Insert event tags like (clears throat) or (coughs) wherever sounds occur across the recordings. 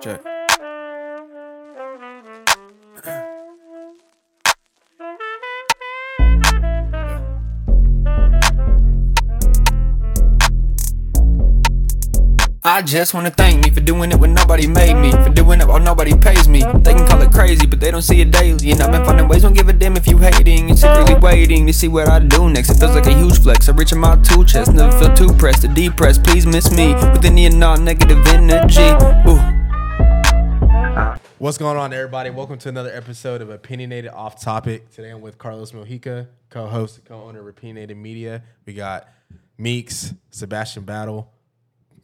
Check. I just wanna thank me for doing it when nobody made me. For doing it while nobody pays me. They can call it crazy, but they don't see it daily. And I've been finding ways, don't give a damn if you hating. And secretly waiting to see what I do next. It feels like a huge flex. I reach in my two chest, never feel too pressed or depressed. Please miss me with any and all negative energy. Ooh. What's going on, everybody? Welcome to another episode of Opinionated Off Topic. Today I'm with Carlos Mojica, co-host and co-owner of Opinionated Media. We got Meeks, Sebastian Battle,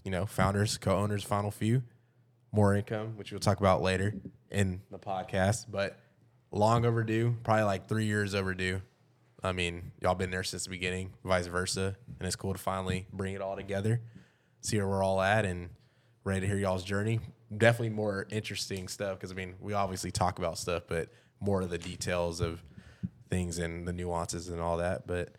you know, founders, co-owners, Final Few, More Income, which we'll talk about later in the podcast, but long overdue, probably like three years overdue. I mean, y'all been there since the beginning, vice versa, and it's cool to finally bring it all together, see where we're all at, and ready to hear y'all's journey. Definitely more interesting stuff because I mean, we obviously talk about stuff, but more of the details of things and the nuances and all that. But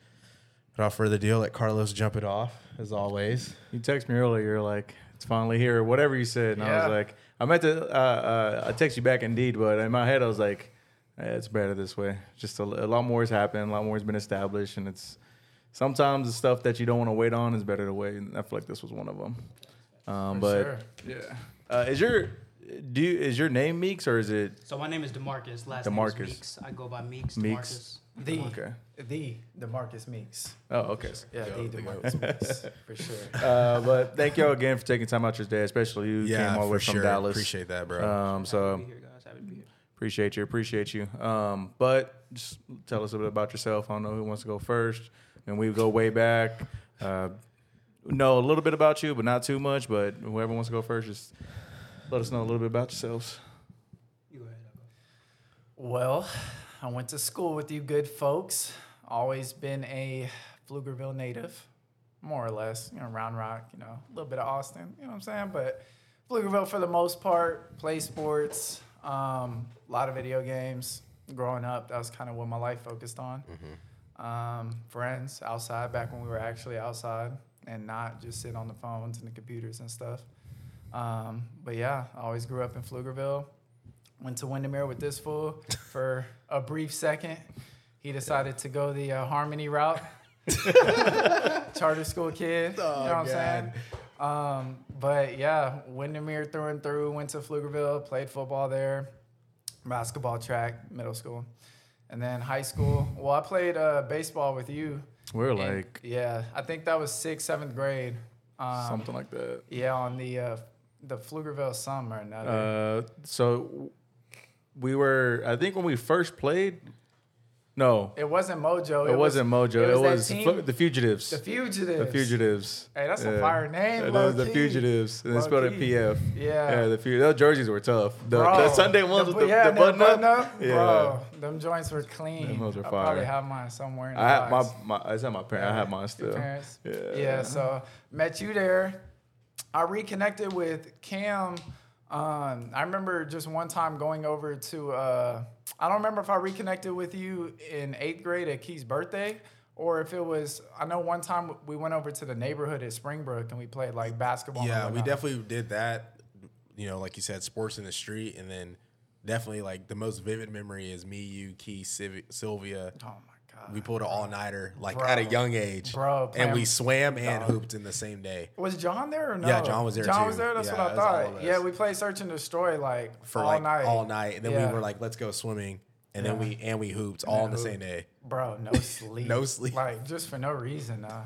without further ado, let Carlos jump it off as always. You text me earlier. You're like, "It's finally here," whatever you said, and I was like, "I meant to." Uh, uh, I text you back indeed, but in my head, I was like, eh, "It's better this way." Just a, a lot more has happened. A lot more has been established, and it's sometimes the stuff that you don't want to wait on is better to wait. And I feel like this was one of them. Um, but sure. yeah, uh, is your do you, is your name Meeks or is it So my name is Demarcus. Last DeMarcus. name is Meeks. I go by Meeks. Meeks. DeMarcus. The Okay. the Demarcus Meeks. Oh, okay. Yeah, the the Demarcus Meeks for sure. (laughs) Uh, but thank y'all again for taking time out your day, especially you came all the way from Dallas. Appreciate that, bro. Um, so Happy to be here, guys. Happy to be here. Appreciate you. Appreciate you. Um, but just tell us a bit about yourself. I don't know who wants to go first. And we go way back. Uh, know a little bit about you, but not too much. But whoever wants to go first, just let us know a little bit about yourselves. You go ahead. Well, I went to school with you good folks. Always been a Pflugerville native, more or less. You know, Round Rock, you know, a little bit of Austin, you know what I'm saying? But Pflugerville for the most part, play sports, um, a lot of video games. Growing up, that was kind of what my life focused on. Um, friends outside, back when we were actually outside and not just sit on the phones and the computers and stuff. Um, but yeah, I always grew up in Pflugerville. Went to Windermere with this fool (laughs) for a brief second. He decided to go the uh, Harmony route. (laughs) Charter school kid. you know what I'm saying? Um, but yeah, Windermere through and through. Went to Pflugerville, played football there, basketball track, middle school, and then high school. Well, I played uh, baseball with you. We're in- like yeah, I think that was sixth, seventh grade. Um, something like that. Yeah, on the uh, the Pflugerville summer. Another. Uh, so we were, I think when we first played, no, it wasn't Mojo. it, wasn't Mojo. It that was, team- the Fugitives. the Fugitives. The Fugitives. Hey, that's a Yeah. fire name. Yeah, the. Fugitives. And they spelled it PF. Yeah. Yeah, the few those jerseys were tough. The, Bro, the Sunday ones the, with the, yeah, the button up. up. Yeah. Bro, them joints were clean. Them hoes were I probably have mine somewhere in the I have my, box. my I said my parents. I have mine still. Your parents. Yeah. Yeah. So met you there. I reconnected with Cam. Um, I remember just one time going over to. Uh, I don't remember if I reconnected with you in eighth grade at Key's birthday, or if it was. I know one time we went over to the neighborhood at Springbrook and we played like basketball. yeah, we definitely did that. You know, like you said, sports in the street, and then definitely like the most vivid memory is me, you, Key, Civ- Sylvia. Oh. We pulled an all nighter like Bro. at a young age, Bro, and we swam and Dog. hooped in the same day Was John there or no? Yeah, John was there John too. was there. That's Yeah, what I thought. Yeah, we played Search and Destroy like for all like night. all night, and then Yeah. we were like, let's go swimming, and then we and we hooped all on the hooped. same day. Bro, no (laughs) sleep. No sleep. Like just for no reason. Uh,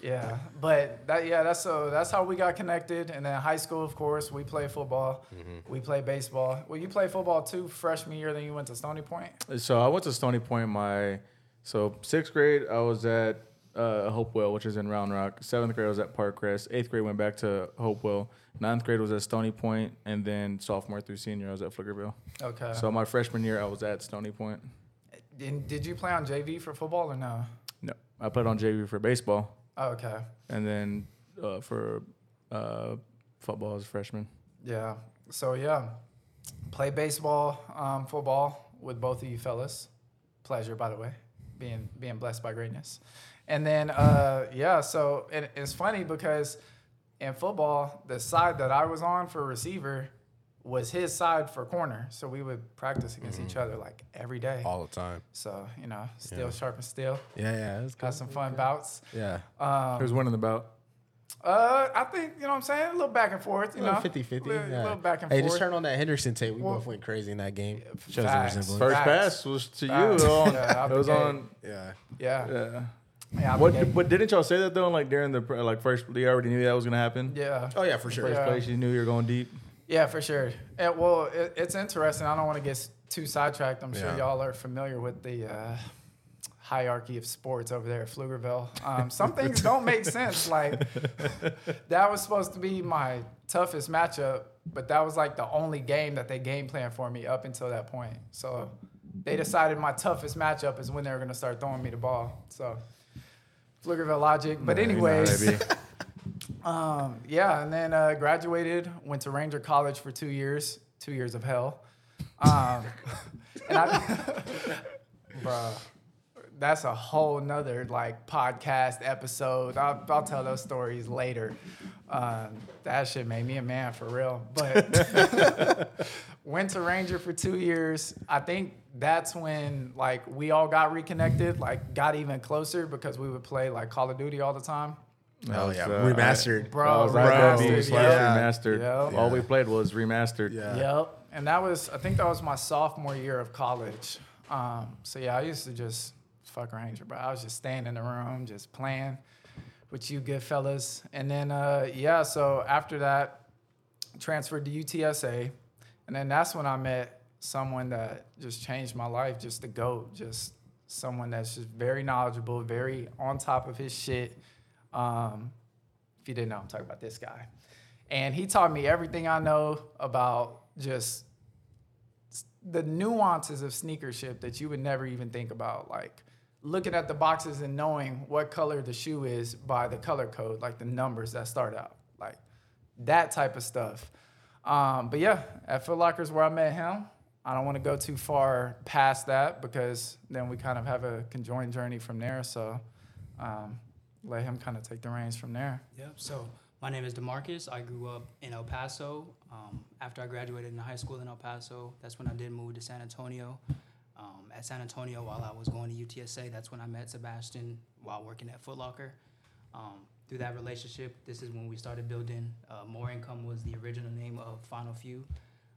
yeah, but that yeah, that's so that's how we got connected. And then high school, of course, we play football. Mm-hmm. We play baseball. Well, you play football too freshman year. Then you went to Stony Point. So I went to Stony Point. My so sixth grade I was at uh, Hopewell, which is in Round Rock. Seventh grade I was at Parkcrest. Eighth grade went back to Hopewell. Ninth grade was at Stony Point, and then sophomore through senior I was at Pflugerville. Okay. So my freshman year I was at Stony Point. And did you play on JV for football or no? No, I played on JV for baseball, Oh, okay. and then uh, for uh, football as a freshman. Yeah. So yeah, play baseball, um, football with both of you fellas. Pleasure, by the way, being being blessed by greatness. And then uh, yeah, so and it's funny because in football, the side that I was on for receiver, was his side for corner. So we would practice against each other like every day. all the time. So you know, steel Yeah. sharp and steel. Yeah, yeah, it's Got some fun bouts. Yeah, Um, Who's winning the bout? Uh, I think you know what I'm saying. A little back and forth. You a little know, 50 50. Little, yeah. little back and hey, forth. just turn on that Henderson tape. We Well- both went crazy in that game. Shows Facts. the resemblance. First Facts. pass was to you. Facts. On, Yeah, it was gate. on. Yeah. yeah, Yeah. yeah. What? think- But didn't y'all say that though? Like during the pr- like first, you already knew that was gonna happen. yeah. Oh, yeah, for sure. First Yeah. place, you knew you were going deep. Yeah, for sure. Yeah, well, it, it's interesting. I don't want to get too sidetracked. I'm sure y'all are familiar with the uh, hierarchy of sports over there at Pflugerville. Um, (laughs) some things don't make sense. Like (laughs) that was supposed to be my toughest matchup, but that was like the only game that they game planned for me up until that point. So they decided my toughest matchup is when they were going to start throwing me the ball. So Pflugerville logic. But Yeah, you know how anyways. (laughs) Um, yeah, and then uh, graduated, went to Ranger College for two years, two years of hell. Um, and I, bruh, that's a whole nother like podcast episode. I'll, I'll tell those stories later. Um, that shit made me a man for real. But (laughs) went to Ranger for two years. I think that's when like we all got reconnected, like got even closer because we would play like Call of Duty all the time. Oh, yeah. uh, Remastered. Bro, I was right remastered, yeah. remastered. Yeah. All we played was remastered. Yeah. Yep. And that was, I think that was my sophomore year of college. Um, so yeah, I used to just fuck Ranger, bro. I was just staying in the room, just playing with you good fellas. And then, uh, yeah, so after that, transferred to UTSA. And then that's when I met someone that just changed my life, just the GOAT, just someone that's just very knowledgeable, very on top of his shit. Um, if you didn't know, I'm talking about this guy. And he taught me everything I know about just the nuances of sneakership that you would never even think about. Like looking at the boxes and knowing what color the shoe is by the color code, like the numbers that start out, like that type of stuff. Um, but yeah, at Foot is where I met him. I don't want to go too far past that because then we kind of have a conjoined journey from there. So um, let him kind of take the reins from there. Yep. So my name is Demarcus. I grew up in El Paso. Um, after I graduated in high school in El Paso, that's when I did move to San Antonio. At San Antonio, while I was going to UTSA, that's when I met Sebastian while working at Foot Locker. Um, through that relationship, this is when we started building. Uh, More Income was the original name of Final Few.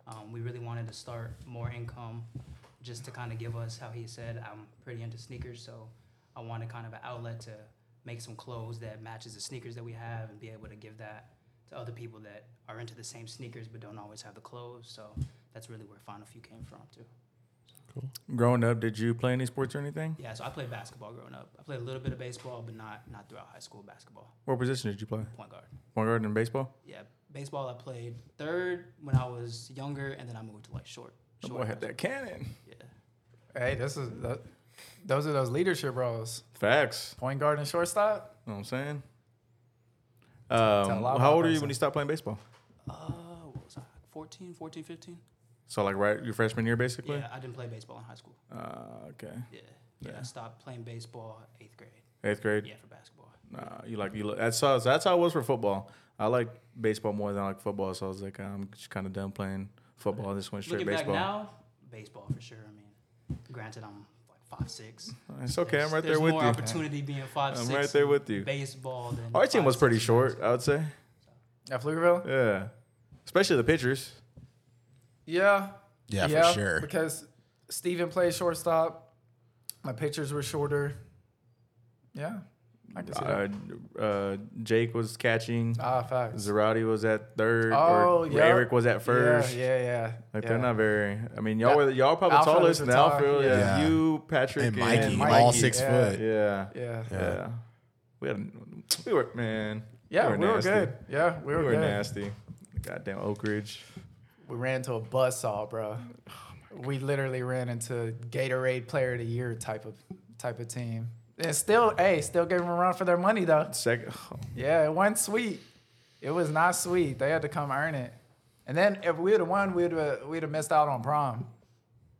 Um, we really wanted to start More Income just to kind of give us, how he said, I'm pretty into sneakers, so I wanted kind of an outlet to make some clothes that matches the sneakers that we have and be able to give that to other people that are into the same sneakers but don't always have the clothes. So that's really where Final Few came from too. Growing up, did you play any sports or anything? Yeah, so I played basketball growing up. I played a little bit of baseball, but not not throughout high school basketball. What position did you play? Point guard. Point guard in baseball. Yeah, baseball I played third when I was younger, and then I moved to like short. The short boy had that cannon. Yeah. Hey, this is th- those are those leadership roles. Facts. Point guard and shortstop. You know what I'm saying? Um, how about old are you when you stopped playing baseball? Uh, what was I? 14, 14, 15? So like right your freshman year, basically. Yeah, I didn't play baseball in high school. Uh, okay. Yeah. Yeah, I stopped playing baseball eighth grade. Eighth grade. Yeah, for basketball. Nah, you like you. Look, that's how that's how it was for football. I like baseball more than I like football, so I was like, I'm just kind of done playing football. I just went straight Looking baseball. back now, baseball for sure. I mean, granted, I'm like five six. (laughs) it's okay. I'm right there with you. There's more you. opportunity being five I'm six. right there with you. Baseball. Than Our team was pretty six in short, I would say. At Pflugerville? Yeah, especially the pitchers. Yeah. Yeah, for sure. Because Steven played shortstop. My pitchers were shorter. Yeah. I can see Uh, that. uh, Jake was catching. Ah, facts. Zarate was at third. Oh, yeah. Eric was at first. Yeah, yeah, yeah. Like yeah. they're not very. I mean, y'all Yeah. were y'all probably Outfield tallest is in the tall, outfield. yeah. Yeah. Yeah. you, Patrick, And Mikey, Mikey, all six yeah. foot. Yeah. Yeah. Yeah. Yeah. We had we were man. Yeah, we were, nasty. good. Yeah, we We were, were good. nasty. Goddamn Oak Ridge. We ran into a buzzsaw, bro. Oh we literally ran into Gatorade Player of the Year type of type of team. And still, hey, still gave them a run for their money though. Second. Oh. Yeah, it wasn't sweet. It was not sweet. They had to come earn it. And then if we would have won, we'd have we'd have missed out on prom.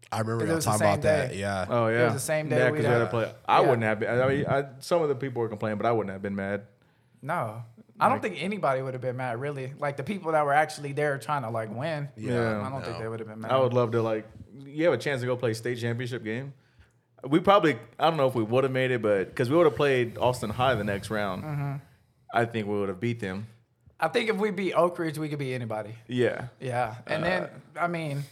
I remember y'all the talking same about that. Yeah. Oh yeah. It was the same day Yeah, we'd because we had to play. I yeah. wouldn't have been. I mean, I, some of the people were complaining, but I wouldn't have been mad. No, I don't think anybody would have been mad, really. Like the people that were actually there trying to like win. Yeah, I don't think they would have been mad. I would love to like. You have a chance to go play state championship game. We probably. I don't know if we would have made it, but because we would have played Austin High the next round, Mm-hmm. I think we would have beat them. I think if we beat Oak Ridge, we could beat anybody. Yeah. Yeah, and then I mean,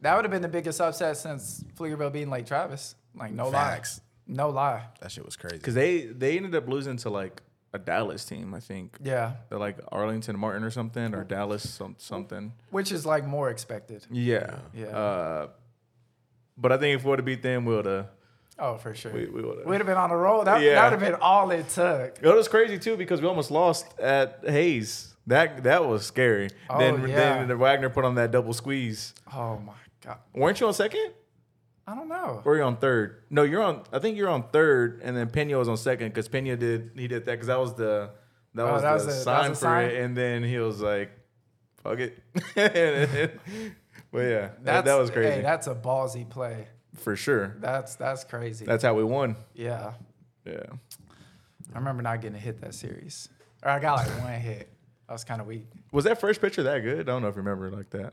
that would have been the biggest upset since Pflugerville beating Lake Travis. Like no Facts. lie, no lie. That shit was crazy. Because they they ended up losing to like a Dallas team, I think. Yeah, They're like Arlington Martin or something, or Dallas some, something. which is like more expected. Yeah. Yeah. Uh, but I think if we would have beat them, we would have. Oh, for sure. We, we would have. We'd have been on the roll. That Yeah. that would have been all it took. It was crazy too because we almost lost at Hays. That that was scary. Oh, then yeah. then the Wagner put on that double squeeze. Oh my god. Weren't you on second? I don't know. Or you're on third? No, you're on. I think you're on third, and then Pena was on second because Pena did he did that because that was the that Oh, was that the was the- that sign was for sign? it, and then he was like, "Fuck it." (laughs) but yeah, that, that was crazy Hey, that's a ballsy play. for sure. That's that's crazy. That's how we won. yeah. Yeah, I remember not getting a hit that series. Or I got like one hit. I was kind of weak. was that first picture that good? I don't know if you remember like that.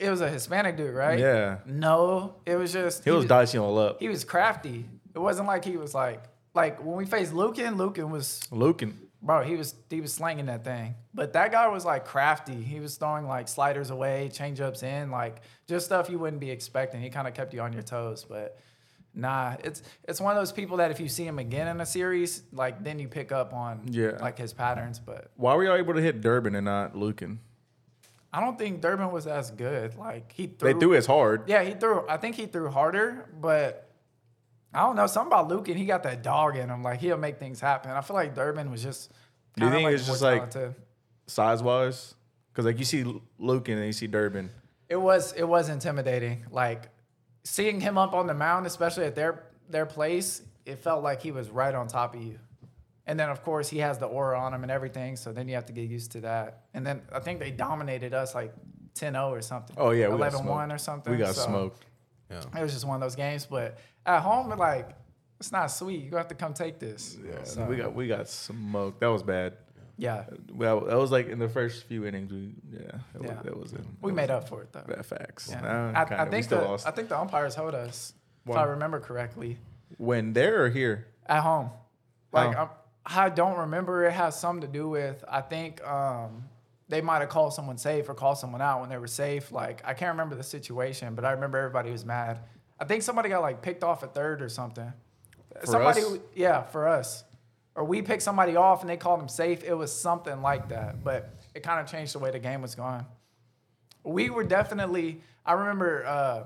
It was a Hispanic dude, right? Yeah, No, it was just he was dicing all up. he was crafty. It wasn't like he was like like when we faced Lucan, Lucan was Lucan. bro, he was he was slanging that thing. But that guy was like crafty. He was throwing like sliders away, change ups in, like just stuff you wouldn't be expecting. He kind of kept you on your toes, but nah, it's it's one of those people that if you see him again in a series, like then you pick up on Yeah. like his patterns. But Why were y'all able to hit Durbin and not Lucan? I don't think Durbin was as good. Like he threw, They threw as hard. Yeah, he threw. I think he threw harder, but I don't know. Something about Lucan, he got that dog in him. Like he'll make things happen. I feel like Durbin was just. Do you think like, it's just like- size wise? Because like you see Lucan and you see Durbin. It was it was intimidating. Like seeing him up on the mound, especially at their their place, it felt like he was right on top of you. And then of course he has the aura on him and everything, so then you have to get used to that. And then I think they dominated us like 10-0 or something. Oh yeah, we got 11-1 smoked. or something. We got so smoked. Yeah. It was just one of those games, but at home, like it's not sweet. You have to come take this. Yeah, So, we got we got smoked. That was bad. yeah. Well, that was like in the first few innings. We yeah, it Yeah. was, that was it. We made up for it though. bad facts. Yeah. Nah, I, kinda, I think the. I think the umpires hold us, if I remember correctly. when there or here. At home. Like? I'm, don't remember. It has something to do with I think um, they might have called someone safe or called someone out when they were safe. Like I can't remember the situation, but I remember everybody was mad. I think somebody got like picked off at third or something. somebody, us? yeah, for us. Or we picked somebody off and they called them safe. It was something like that, but it kind of changed the way the game was going. We were definitely. I remember. Uh,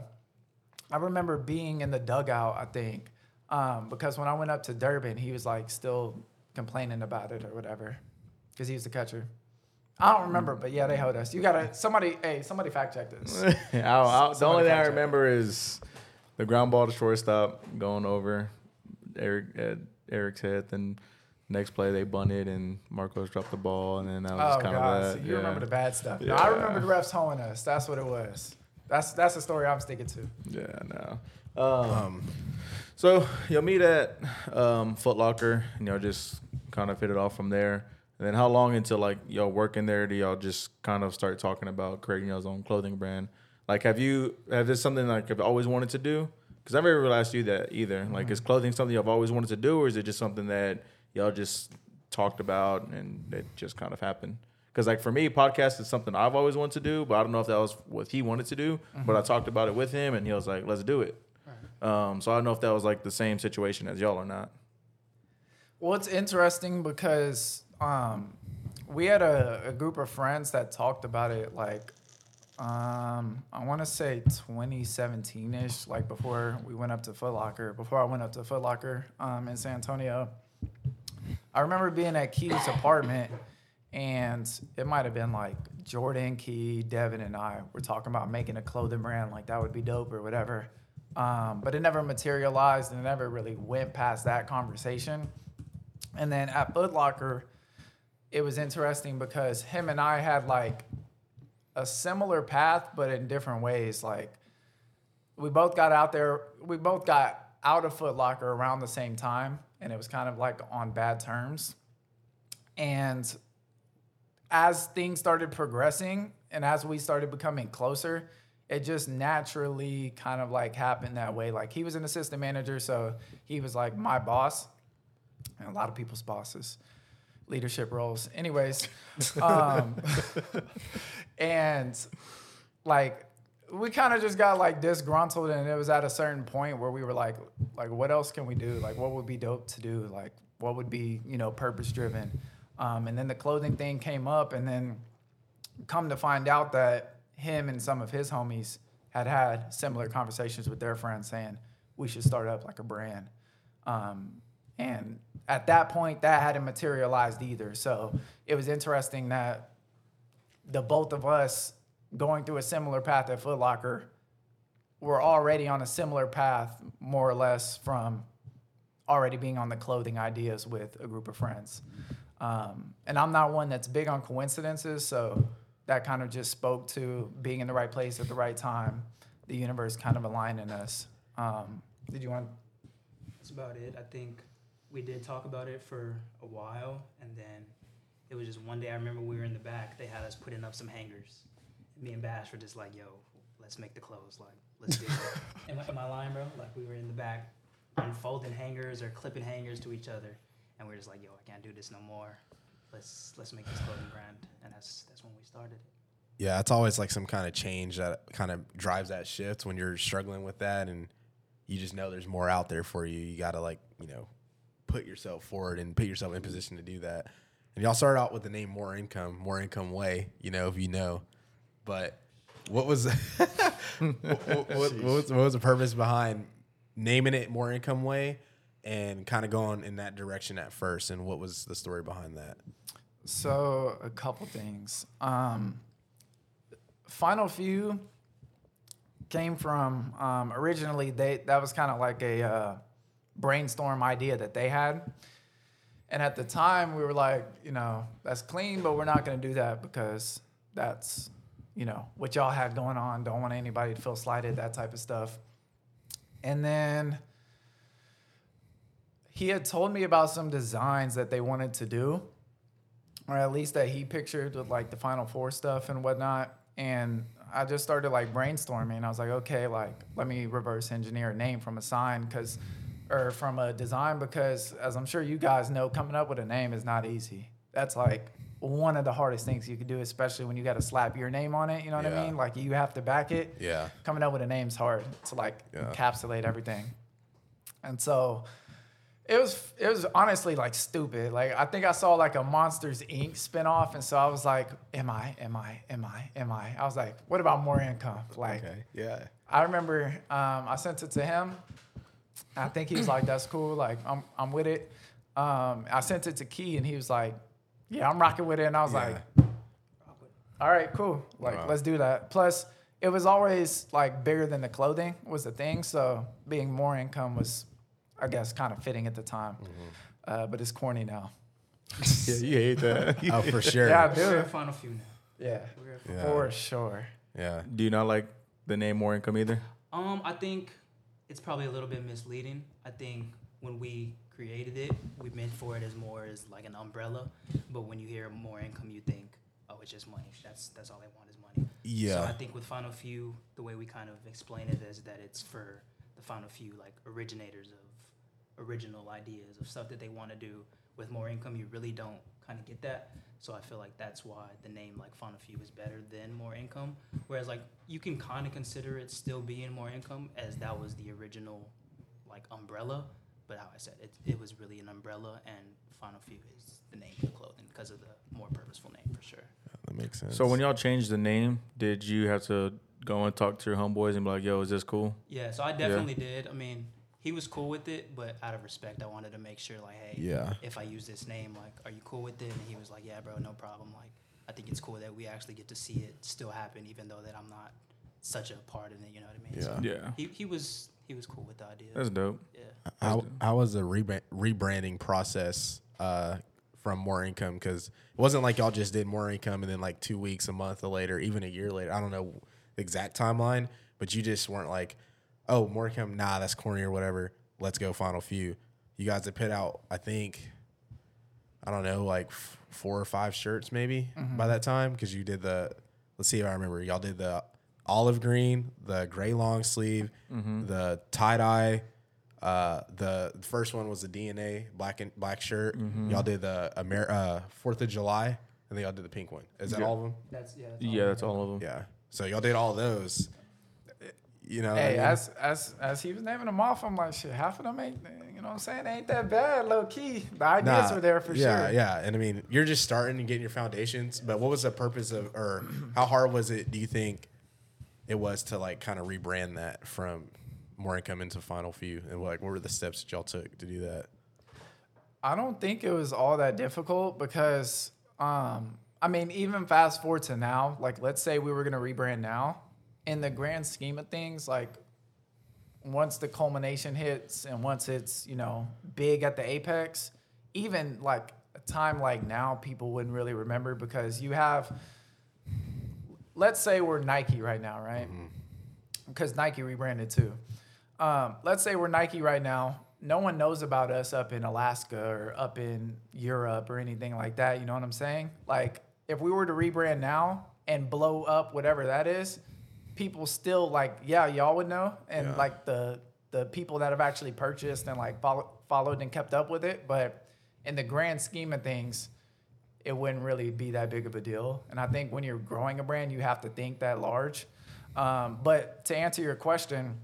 I remember being in the dugout. I think um, because when I went up to Durbin, he was like still complaining about it or whatever, because he was the catcher. I don't remember, but yeah, they held us. You gotta somebody. Hey, somebody fact check this. (laughs) I, I, the only thing I remember is the ground ball to shortstop going over Eric at Eric's head. Then next play they bunted and Marcos dropped the ball, and then that was Oh kind god, of so that. you yeah. remember the bad stuff. No, I remember the refs holding us. That's what it was. That's that's the story I'm sticking to. Yeah, no. Um, so you'll meet at um, Foot Locker, and y'all just kind of hit it off from there. And then how long until like y'all working there do y'all just kind of start talking about creating y'all's own clothing brand? Like, have you have this something like you've always wanted to do? Because I've never really asked you that either. Like, is clothing something you've always wanted to do, or is it just something that y'all just talked about and it just kind of happened? Because like for me, podcast is something I've always wanted to do, but I don't know if that was what he wanted to do. But I talked about it with him, and he was like, "Let's do it." Um, so I don't know if that was like the same situation as y'all or not. Well, it's interesting because um, we had a, a group of friends that talked about it like um, I want to say 2017 ish, like before we went up to Foot Locker, before I went up to Foot Locker um, in San Antonio. I remember being at Key's apartment, and it might have been like Jordan, Key, Devin, and I were talking about making a clothing brand, like that would be dope or whatever. Um, but it never materialized and it never really went past that conversation. And then at Foot Locker, it was interesting because him and I had like a similar path, but in different ways. Like we both got out there, we both got out of Foot Locker around the same time, and it was kind of like on bad terms. And as things started progressing and as we started becoming closer, it just naturally kind of like happened that way. Like he was an assistant manager, so he was like my boss, and a lot of people's bosses, leadership roles. Anyways, (laughs) um, and like we kind of just got like disgruntled, and it was at a certain point where we were like, like what else can we do? Like what would be dope to do? Like what would be you know purpose driven? Um, and then the clothing thing came up, and then come to find out that him and some of his homies had had similar conversations with their friends saying we should start up like a brand. Um, and at that point, that hadn't materialized either. So it was interesting that the both of us going through a similar path at Foot Locker were already on a similar path, more or less, from already being on the clothing ideas with a group of friends. Um, and I'm not one that's big on coincidences, so that kind of just spoke to being in the right place at the right time, the universe kind of aligning us. Um, did you want? That's about it. I think we did talk about it for a while, and then it was just one day. I remember we were in the back. They had us putting up some hangers. Me and Bash were just like, "Yo, let's make the clothes. Like, let's do it." (laughs) am, I, am I lying, bro? Like, we were in the back, unfolding hangers or clipping hangers to each other, and we are just like, "Yo, I can't do this no more. Let's let's make this clothing brand." And that's that's when we started it. Yeah, it's always like some kind of change that kind of drives that shift when you're struggling with that and you just know there's more out there for you. You got to like, you know, put yourself forward and put yourself in position to do that. And y'all started out with the name More Income, More Income Way, you know, if you know. But what was (laughs) what, what, what, was what was the purpose behind naming it More Income Way and kind of going in that direction at first and what was the story behind that? So a couple things. Um, Final Few came from um, originally they that was kind of like a uh, brainstorm idea that they had, and at the time we were like, you know, that's clean, but we're not going to do that because that's you know what y'all had going on. Don't want anybody to feel slighted, that type of stuff. And then he had told me about some designs that they wanted to do or at least that he pictured with like the Final Four stuff and whatnot. And I just started like brainstorming. I was like, okay, like let me reverse engineer a name from a sign because, or from a design because, as I'm sure you guys know, coming up with a name is not easy. That's like one of the hardest things you can do, especially when you got to slap your name on it. You know what Yeah. I mean? Like you have to back it. Yeah. Coming up with a name's hard to like Yeah. encapsulate everything. And so it was it was honestly like stupid. Like I think I saw like a Monsters Inc. spinoff, and so I was like, "Am I? Am I? Am I? Am I?" I was like, "What about more income?" Like Okay. Yeah. I remember um, I sent it to him. I think he was like, "That's cool. Like I'm I'm with it." Um, I sent it to Key, and he was like, "Yeah, I'm rocking with it." And I was Yeah. like, "All right, cool. Like Wow. let's do that." Plus, it was always like bigger than the clothing was the thing. So being more income was, I guess, kind of fitting at the time. Uh, but it's corny now. (laughs) Yeah, you hate that. (laughs) Oh, for sure. Yeah, I We're do. at Final Few now. Yeah, Yeah. for sure. Yeah. Do you not like the name More Income either? Um, I think it's probably a little bit misleading. I think when we created it, we meant for it as more as like an umbrella. But when you hear more income, you think, oh, it's just money. That's that's all they want is money. Yeah. So I think with Final Few, the way we kind of explain it is that it's for the Final Few, like originators of original ideas of stuff that they want to do. With more income, you really don't kind of get that. So I feel like that's why the name like Final Few is better than more income. Whereas like you can kind of consider it still being more income as that was the original like umbrella. But how I said it, it was really an umbrella, and Final Few is the name of the clothing because of the more purposeful name for sure. That makes sense. So when y'all changed the name, did you have to go and talk to your homeboys and be like, "Yo, is this cool?" Yeah, so I definitely did. I mean, he was cool with it, but out of respect, I wanted to make sure, like, hey, Yeah. if I use this name, like, are you cool with it? And he was like, yeah, bro, no problem. Like, I think it's cool that we actually get to see it still happen, even though that I'm not such a part in it. You know what I mean? So Yeah, he, he was he was cool with the idea. that's dope. yeah. How how was the rebrand, rebranding process uh, from More Income? Because it wasn't like y'all just did More Income and then like two weeks, a month later, even a year later. I don't know the exact timeline, but you just weren't like, oh, More Income, nah, that's corny or whatever. Let's go Final Few. You guys have put out, I think, I don't know, like f- four or five shirts maybe Mm-hmm. by that time because you did the. Let's see if I remember. Y'all did the olive green, the gray long sleeve, Mm-hmm. the tie dye. Uh, the first one was the DNA black and black shirt. Mm-hmm. Y'all did the Amer- uh, Fourth of July, and then y'all did the pink one. Is that Yeah. all of them? That's yeah. Yeah, that's all of them. Yeah. So y'all did all those. You know. what I mean? as as as he was naming them off, I'm like, shit, half of them ain't, you know what I'm saying, ain't that bad, low key. The ideas Nah, were there for yeah, sure. Yeah, yeah, And I mean, you're just starting and getting your foundations. But what was the purpose of, or how hard was it? Do you think it was to like kind of rebrand that from more income into Final Few? And like, what were the steps that y'all took to do that? I don't think it was all that difficult because, um, I mean, even fast forward to now, like let's say we were gonna rebrand now, in the grand scheme of things, like once the culmination hits and once it's you know big at the apex, even like a time like now, people wouldn't really remember because you have, let's say we're Nike right now, right? Because Nike rebranded too. Um, let's say we're Nike right now. No one knows about us up in Alaska or up in Europe or anything like that. You know what I'm saying? Like, if we were to rebrand now and blow up whatever that is, people still like, yeah, y'all would know, and Yeah. like the the people that have actually purchased and like follow, followed and kept up with it. But in the grand scheme of things, it wouldn't really be that big of a deal. And I think when you're growing a brand, you have to think that large. Um, but to answer your question,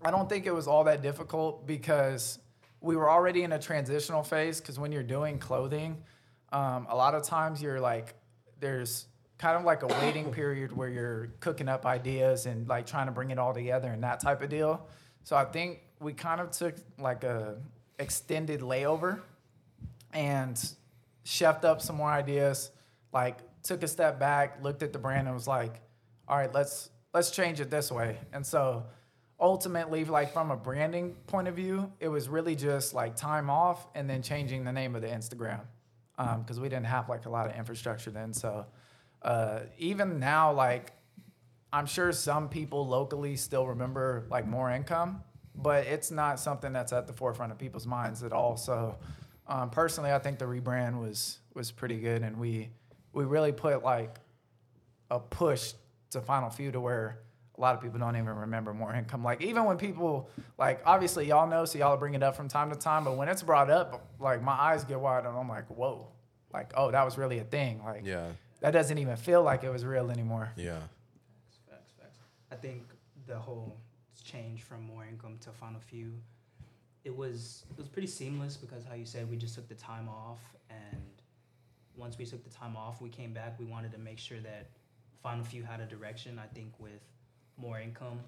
I don't think it was all that difficult because we were already in a transitional phase. Because when you're doing clothing, um, a lot of times you're like, there's kind of like a waiting (coughs) period where you're cooking up ideas and like trying to bring it all together and that type of deal. So I think we kind of took like a extended layover and chefed up some more ideas like took a step back looked at the brand and was like all right let's let's change it this way and so ultimately like from a branding point of view it was really just like time off and then changing the name of the instagram um, because we didn't have like a lot of infrastructure then so uh, even now like i'm sure some people locally still remember like more income but it's not something that's at the forefront of people's minds at all so um, personally, I think the rebrand was was pretty good, and we we really put like a push to Final Few to where a lot of people don't even remember more income. Like even when people like obviously y'all know, so y'all bring it up from time to time, but when it's brought up, like my eyes get wide, and I'm like, whoa, like oh that was really a thing. Like Yeah. That doesn't even feel like it was real anymore. Yeah. Facts, facts. facts. I think the whole change from more income to Final Few, it was it was pretty seamless because how you said we just took the time off, and once we took the time off, we came back. We wanted to make sure that Final Few had a direction. I think with more income,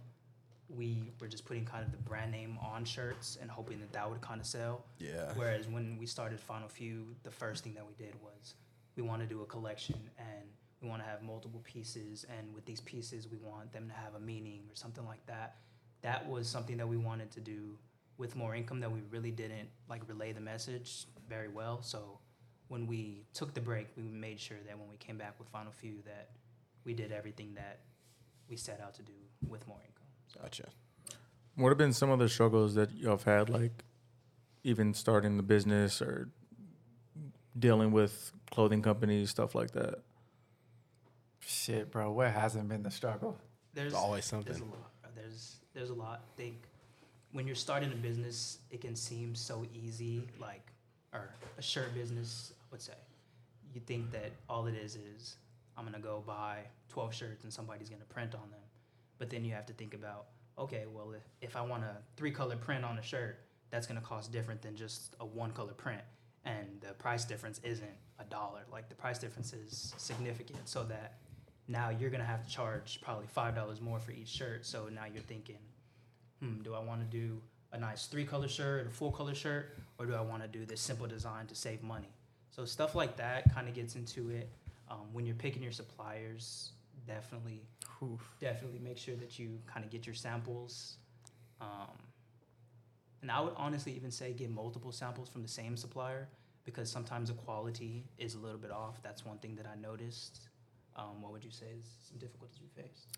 we were just putting kind of the brand name on shirts and hoping that that would kind of sell. Yeah. Whereas when we started Final Few, the first thing that we did was we want to do a collection and we want to have multiple pieces. And with these pieces, we want them to have a meaning or something like that. That was something that we wanted to do with more income that we really didn't like relay the message very well. So when we took the break, we made sure that when we came back with Final Few, that we did everything that we set out to do with more income. So Gotcha. What have been some of the struggles that y'all have had, like even starting the business or dealing with clothing companies, stuff like that? Shit, bro, what hasn't been the struggle? there's always There's something. a lot. bro. There's there's a lot. I think when you're starting a business, it can seem so easy, like or a shirt business, I would say. You think that all it is is I'm gonna go buy 12 shirts and somebody's gonna print on them, but then you have to think about okay, well if, if I want a three color print on a shirt, that's gonna cost different than just a one color print, and the price difference isn't a dollar. Like the price difference is significant, so that now you're gonna have to charge probably five dollars more for each shirt. So now you're thinking, hmm, do I want to do a nice three color shirt, a full color shirt, or do I want to do this simple design to save money? So stuff like that kind of gets into it. Um, when you're picking your suppliers, definitely, definitely make sure that you kind of get your samples. Um, and I would honestly even say get multiple samples from the same supplier because sometimes the quality is a little bit off. That's one thing that I noticed. Um, what would you say is some difficulties we faced?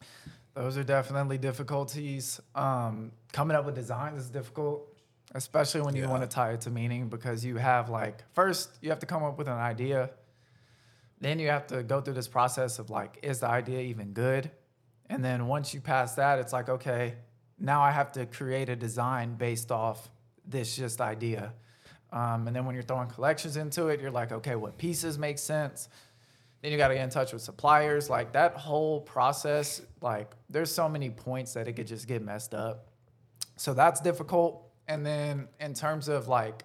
Those are definitely difficulties. Um, coming up with designs is difficult, especially when you Yeah. want to tie it to meaning because you have like first you have to come up with an idea, then you have to go through this process of like, is the idea even good? And then once you pass that, it's like, okay, now I have to create a design based off this just idea. Um, and then when you're throwing collections into it, you're like, okay, what pieces make sense? Then you got to get in touch with suppliers. Like that whole process, like there's so many points that it could just get messed up. So that's difficult. And then in terms of like,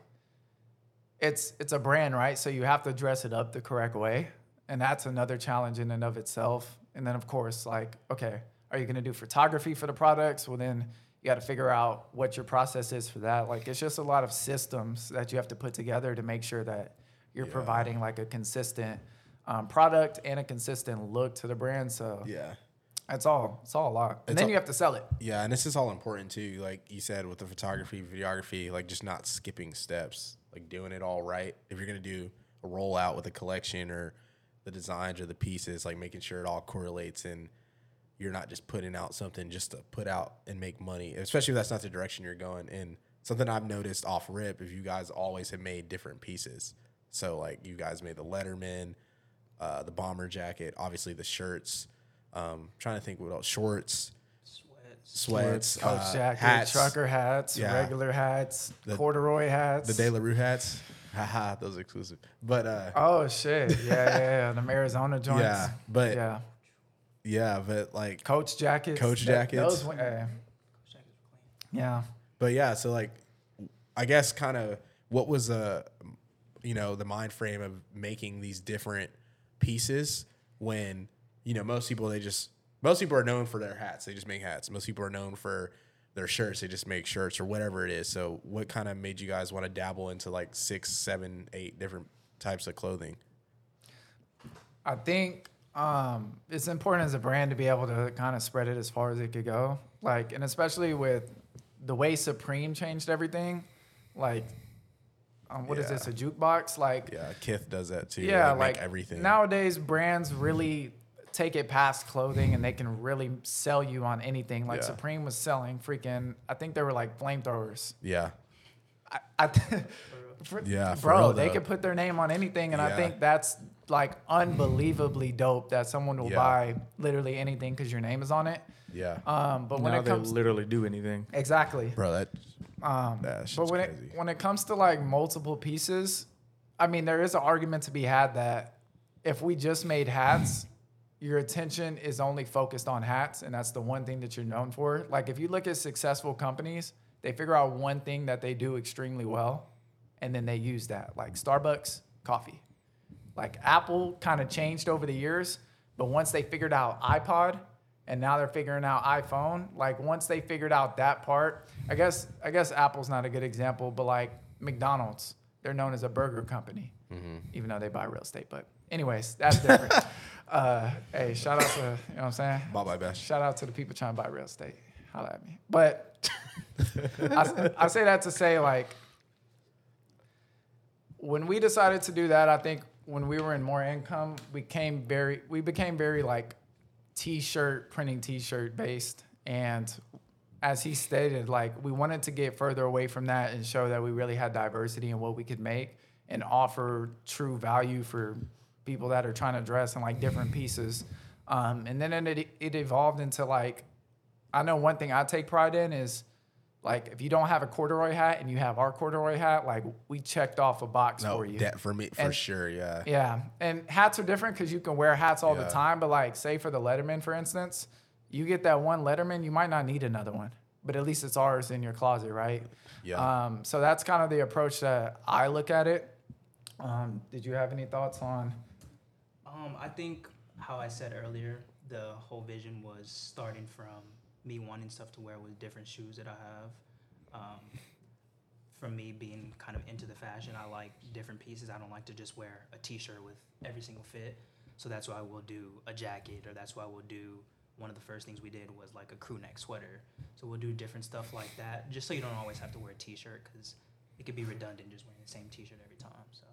it's it's a brand, right? So you have to dress it up the correct way, and that's another challenge in and of itself. And then of course, like, okay, are you going to do photography for the products? Well, then you got to figure out what your process is for that. Like, it's just a lot of systems that you have to put together to make sure that you're providing like a consistent um, product and a consistent look to the brand. So Yeah. it's all it's all a lot, and It's then all- you have to sell it. Yeah, and this is all important too. Like you said, with the photography, videography, like just not skipping steps, like doing it all right. If you're gonna do a rollout with a collection or the designs or the pieces, like making sure it all correlates and you're not just putting out something just to put out and make money, especially if that's not the direction you're going. And something I've noticed off rip, if you guys always have made different pieces. So like you guys made the Letterman, uh, the bomber jacket, obviously the shirts. Um, trying to think what else, shorts Sweats. sweats, Coach uh, jacket, hats, trucker hats, Yeah. regular hats, The- corduroy hats. the De La Rue hats. Haha, those are exclusive. But uh, Oh shit! Yeah, yeah, yeah. Them Arizona (laughs) joints. yeah, but yeah. Yeah, but like, Coach jackets. Coach jackets. Those, went- eh, yeah. but yeah. So like, I guess kind of what was the, you know, the mind frame of making these different pieces when you know most people they just most people are known for their hats. They just make hats. Most people are known for their shirts. They just make shirts or whatever it is. So what kind of made you guys want to dabble into like six, seven, eight different types of clothing? I think um, it's important as a brand to be able to kind of spread it as far as it could go. Like, and especially with the way Supreme changed everything. Like, um, what is Yeah. this? A jukebox? Like, Yeah, Kith does that too. yeah, They make like everything. nowadays brands really take it past clothing and they can really sell you on anything. Like Yeah. Supreme was selling freaking. I think they were like flamethrowers. yeah, I, I (laughs) for- Yeah, for bro, real, they though. could put their name on anything, and I think that's like unbelievably dope that someone will Yeah. buy literally anything because your name is on it. yeah, Um, but when now it they comes literally do anything. exactly, bro. That um, that but when crazy. it when it comes to like multiple pieces, I mean, there is an argument to be had that if we just made hats, your attention is only focused on hats, and that's the one thing that you're known for. Like if you look at successful companies, they figure out one thing that they do extremely well, and then they use that. Like Starbucks, coffee. Like Apple kind of changed over the years, but once they figured out iPod and now they're figuring out iPhone, like once they figured out that part, I guess I guess Apple's not a good example, but like McDonald's, they're known as a burger company, even though they buy real estate. But anyways, that's different. (laughs) uh, hey, shout out to you know what I'm saying. bye bye best. Shout out to the people trying to buy real estate. Holla at me. But (laughs) I, I say that to say, like, when we decided to do that, I think when we were in more income, we came very, we became very like t-shirt printing, t-shirt based, and as he stated, like we wanted to get further away from that and show that we really had diversity in what we could make and offer true value for people that are trying to dress in like different pieces. Um, and then it, it evolved into like, I know one thing I take pride in is like if you don't have a corduroy hat and you have our corduroy hat, like we checked off a box No, for you. that for me for And- sure. Yeah, Yeah, and hats are different because you can wear hats all the time. But like, say for the Letterman, for instance, you get that one Letterman, you might not need another one, but at least it's ours in your closet, right? Yeah. Um, so that's kind of the approach that I look at it. Um, did you have any thoughts on? Um, I think how I said earlier, the whole vision was starting from me wanting stuff to wear with different shoes that I have. Um, from me being kind of into the fashion, I like different pieces. I don't like to just wear a T-shirt with every single fit. So that's why we'll do a jacket, or that's why we'll do one of the first things we did was like a crew neck sweater. So we'll do different stuff like that, just so you don't always have to wear a T-shirt because it could be redundant just wearing the same T-shirt every time. So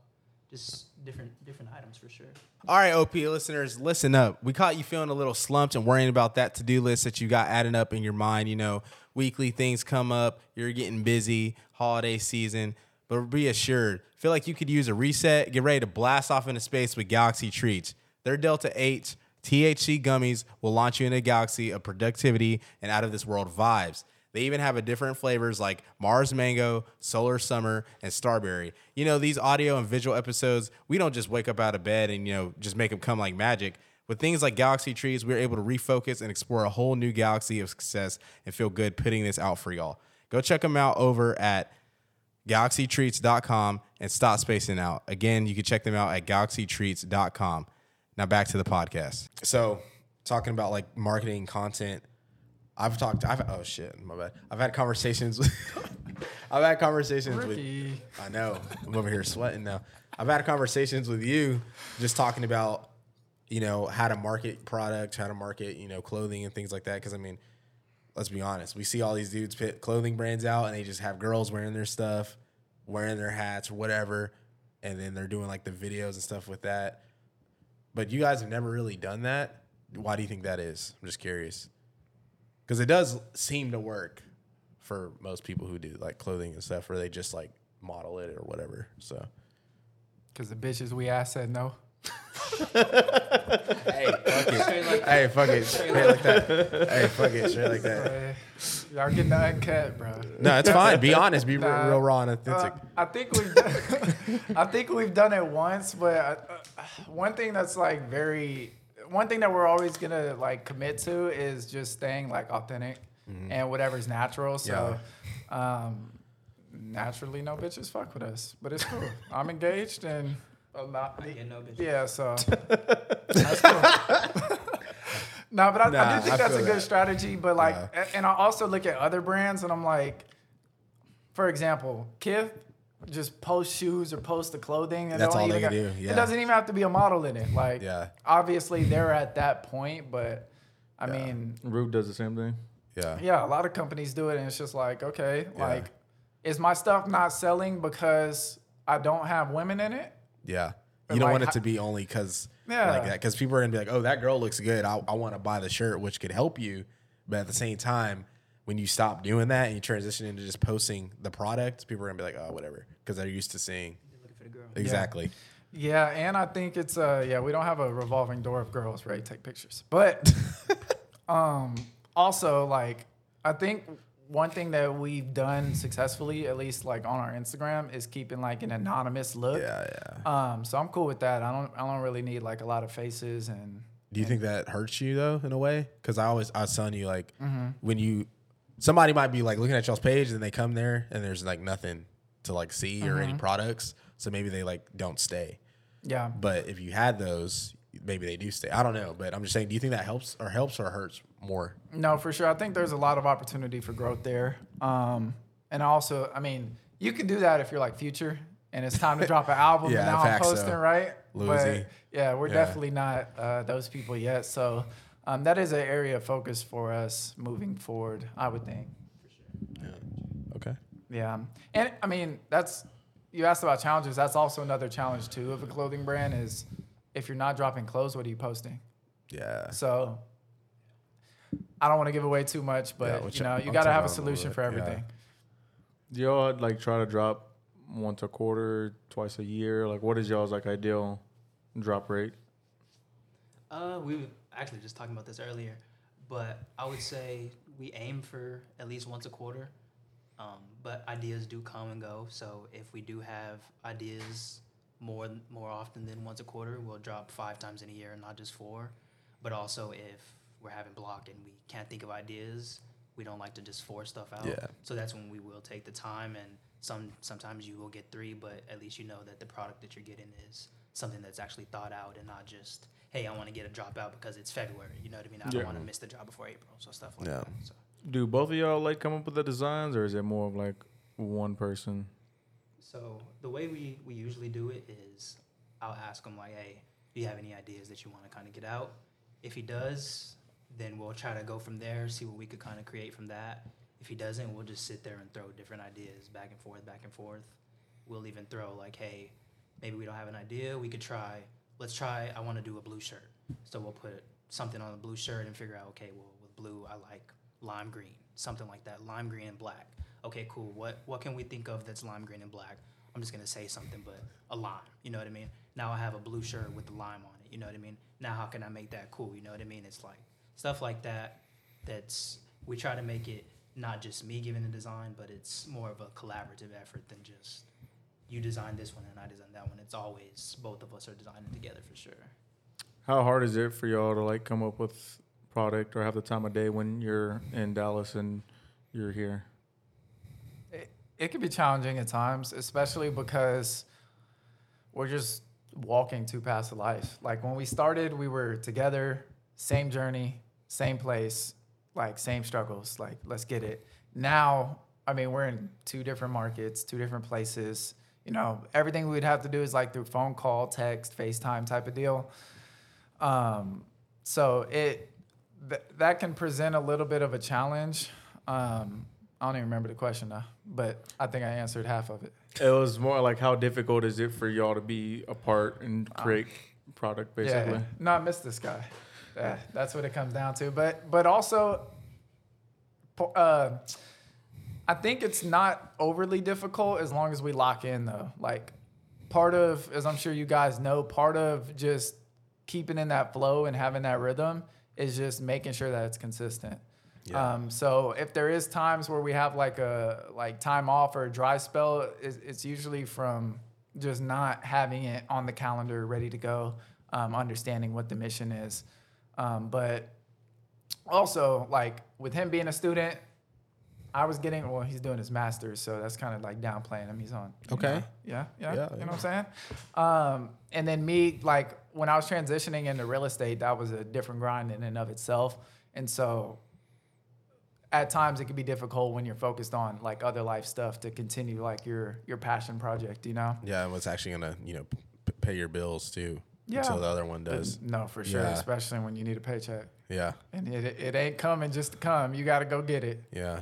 just different different items for sure. All right, OP listeners, listen up. We caught you feeling a little slumped and worrying about that to do list that you got adding up in your mind. You know, weekly things come up, you're getting busy, holiday season. But be assured, feel like you could use a reset, get ready to blast off into space with Galaxy Treats. Their Delta 8 THC gummies will launch you into a galaxy of productivity and out of this world vibes. They even have a different flavors like Mars Mango, Solar Summer, and Starberry. You know, these audio and visual episodes, we don't just wake up out of bed and, you know, just make them come like magic. With things like Galaxy Treats, we're able to refocus and explore a whole new galaxy of success and feel good putting this out for y'all. Go check them out over at galaxytreats.com and stop spacing out. Again, you can check them out at galaxytreats.com. Now back to the podcast. So, talking about like marketing content, I've talked. I've oh shit, my bad. I've had conversations. With, (laughs) I've had conversations with. I know. I'm over here sweating now. I've had conversations with you, just talking about, you know, how to market products, how to market, you know, clothing and things like that. Because I mean, let's be honest, we see all these dudes put clothing brands out, and they just have girls wearing their stuff, wearing their hats or whatever, and then they're doing like the videos and stuff with that. But you guys have never really done that. Why do you think that is? I'm just curious. Because it does seem to work for most people who do like clothing and stuff, where they just like model it or whatever. So, Because the bitches we asked said no. hey, fuck it. hey, fuck it. Straight like that. Hey, fuck it. Straight like that. Y'all getting the uncut, bro. No, it's fine. Be honest. Be Nah. real raw and authentic. Uh, I think we've done, (laughs) I think we've done it once, but uh, one thing that's like very one thing that we're always gonna like commit to is just staying like authentic and whatever's natural. So, um, naturally, no bitches fuck with us, but it's cool. I'm engaged and a lot. I get no bitch. Yeah, so (laughs) that's cool. (laughs) no, but I, I do think I that's a good that. strategy. But like, Yeah. and I also look at other brands, and I'm like, for example, Kith just post shoes or post the clothing, and That's all they got- do, yeah. It doesn't even have to be a model in it. Like, Yeah. obviously they're at that point, but I mean, Rhude does the same thing. Yeah. yeah, a lot of companies do it, and it's just like, okay, Yeah. like, is my stuff not selling because I don't have women in it? Yeah. And You don't like, want it to be only because Yeah. like that. Because people are gonna be like, "Oh, that girl looks good. I, I want to buy the shirt," which could help you. But at the same time, when you stop doing that and you transition into just posting the product, people are gonna be like, "Oh, whatever," because they're used to seeing They're looking for the girl. exactly. Yeah, and I think it's uh yeah, we don't have a revolving door of girls ready to take pictures. But (laughs) um also like I think one thing that we've done successfully, at least like on our Instagram, is keeping like an anonymous look. Yeah, yeah. Um, so I'm cool with that. I don't I don't really need like a lot of faces and Do you think that hurts you though, in a way? Because I always I was telling you like Mm-hmm. when you somebody might be like looking at y'all's page and they come there and there's like nothing to like see or Mm-hmm. any products, so maybe they like don't stay. yeah. But if you had those, maybe they do stay. I don't know, but I'm just saying. Do you think that helps or helps or hurts more? No, for sure. I think there's a lot of opportunity for growth there. Um, and also, I mean, you can do that if you're like Future and it's time to drop an (laughs) album Yeah, and now I'm posting, so. right? Louis. But yeah, we're Yeah. definitely not uh, those people yet. So um, that is an area of focus for us moving forward, I would think. For sure. Yeah. Okay. Yeah. And I mean, that's, you asked about challenges. That's also another challenge too of a clothing brand is if you're not dropping clothes, what are you posting? Yeah. So I don't want to give away too much, but Yeah, you know, you got to have a about a little solution for yeah. everything. Do y'all like try to drop once a quarter, twice a year? Like, what is y'all's like ideal drop rate? Uh, we were actually just talking about this earlier, but I would say we aim for at least once a quarter. Um, but ideas do come and go. So if we do have ideas more more often than once a quarter, we'll drop five times in a year, not just four. But also if we're having block and we can't think of ideas, we don't like to just force stuff out. Yeah. So that's when we will take the time and some sometimes you will get three, but at least you know that the product that you're getting is something that's actually thought out and not just, hey, I want to get a drop out because it's February. You know what I mean? I Yeah. don't want to miss the job before April. So stuff like Yeah. that. So. Do both of y'all like come up with the designs, or is it more of like one person? So the way we, we usually do it is I'll ask him like, hey, do you have any ideas that you want to kind of get out? If he does, then we'll try to go from there, see what we could kind of create from that. If he doesn't, we'll just sit there and throw different ideas back and forth, back and forth. We'll even throw like, hey, maybe we don't have an idea. We could try. Let's try. I want to do a blue shirt. So we'll put something on the blue shirt and figure out, okay, well, with blue, I like lime green, something like that, lime green and black. Okay, cool. What what can we think of that's lime green and black? I'm just gonna say something, but a lime. You know what I mean? Now I have a blue shirt with the lime on it. You know what I mean? Now how can I make that cool? You know what I mean? It's like stuff like that. That's we try to make it not just me giving the design, but it's more of a collaborative effort than just you design this one and I design that one. It's always both of us are designing together for sure. How hard is it for y'all to like come up with product or have the time of day when you're in Dallas and you're here? It, it can be challenging at times, especially because we're just walking two paths of life. Like when we started, we were together, same journey, same place, like same struggles. Like let's get it. Now, I mean, we're in two different markets, two different places. You know, everything we'd have to do is like through phone call, text, FaceTime type of deal. Um, so it th- that can present a little bit of a challenge. Um, I don't even remember the question now, but I think I answered half of it. It was more like how difficult is it for y'all to be apart and create product basically? Yeah, no, I miss this guy. Yeah, that's what it comes down to. But but also, uh, I think it's not overly difficult as long as we lock in though. Like part of, as I'm sure you guys know, part of just keeping in that flow and having that rhythm is just making sure that it's consistent. Yeah. Um, so if there is times where we have like a like time off or a dry spell, it's, it's usually from just not having it on the calendar ready to go, um, understanding what the mission is. Um, but also like with him being a student, I was getting well, he's doing his master's, so that's kind of like downplaying him. He's on. Okay. know? Yeah, yeah, Yeah, You know what I'm saying? Um, and then me, like when I was transitioning into real estate, that was a different grind in and of itself. And so at times it can be difficult when you're focused on like other life stuff to continue like your your passion project, you know? Yeah, and what's actually gonna you know p- pay your bills too. Yeah. Until the other one does. No, for sure, Yeah. especially when you need a paycheck. Yeah. And it, it ain't coming just to come. You got to go get it. Yeah.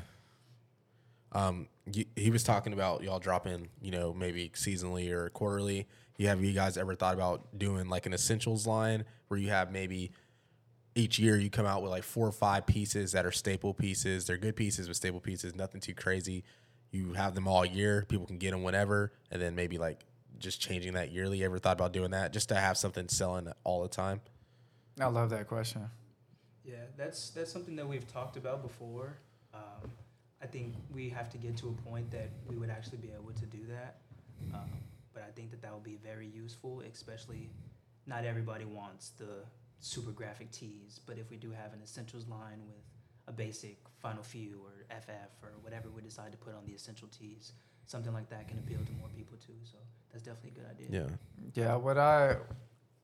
Um, y- he was talking about y'all dropping, you know, maybe seasonally or quarterly. You have you guys ever thought about doing like an essentials line where you have maybe each year you come out with like four or five pieces that are staple pieces. They're good pieces with staple pieces, nothing too crazy. You have them all year. People can get them whenever, and then maybe like just changing that yearly. Ever thought about doing that just to have something selling all the time? I love that question. Yeah, that's that's something that we've talked about before. Um, I think we have to get to a point that we would actually be able to do that. Um, but I think that that would be very useful, especially not everybody wants the super graphic tees. But if we do have an essentials line with a basic Final Few or FF or whatever we decide to put on the essential tees, something like that can appeal to more people too. So that's definitely a good idea. Yeah. Yeah, what I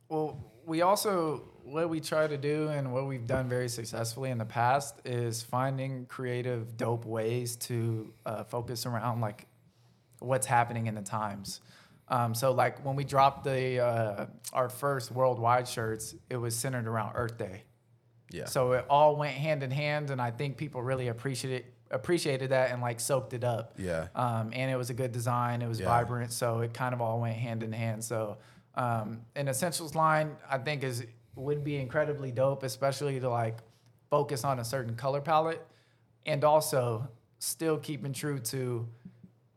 well, we also what we try to do and what we've done very successfully in the past is finding creative, dope ways to uh, focus around like what's happening in the times. Um, so like when we dropped the uh, our first worldwide shirts, it was centered around Earth Day. Yeah. So it all went hand in hand, and I think people really appreciated appreciated that and like soaked it up. Yeah. Um, and it was a good design. It was Yeah. vibrant, so it kind of all went hand in hand. So um, an essentials line, I think, is would be incredibly dope, especially to like focus on a certain color palette, and also still keeping true to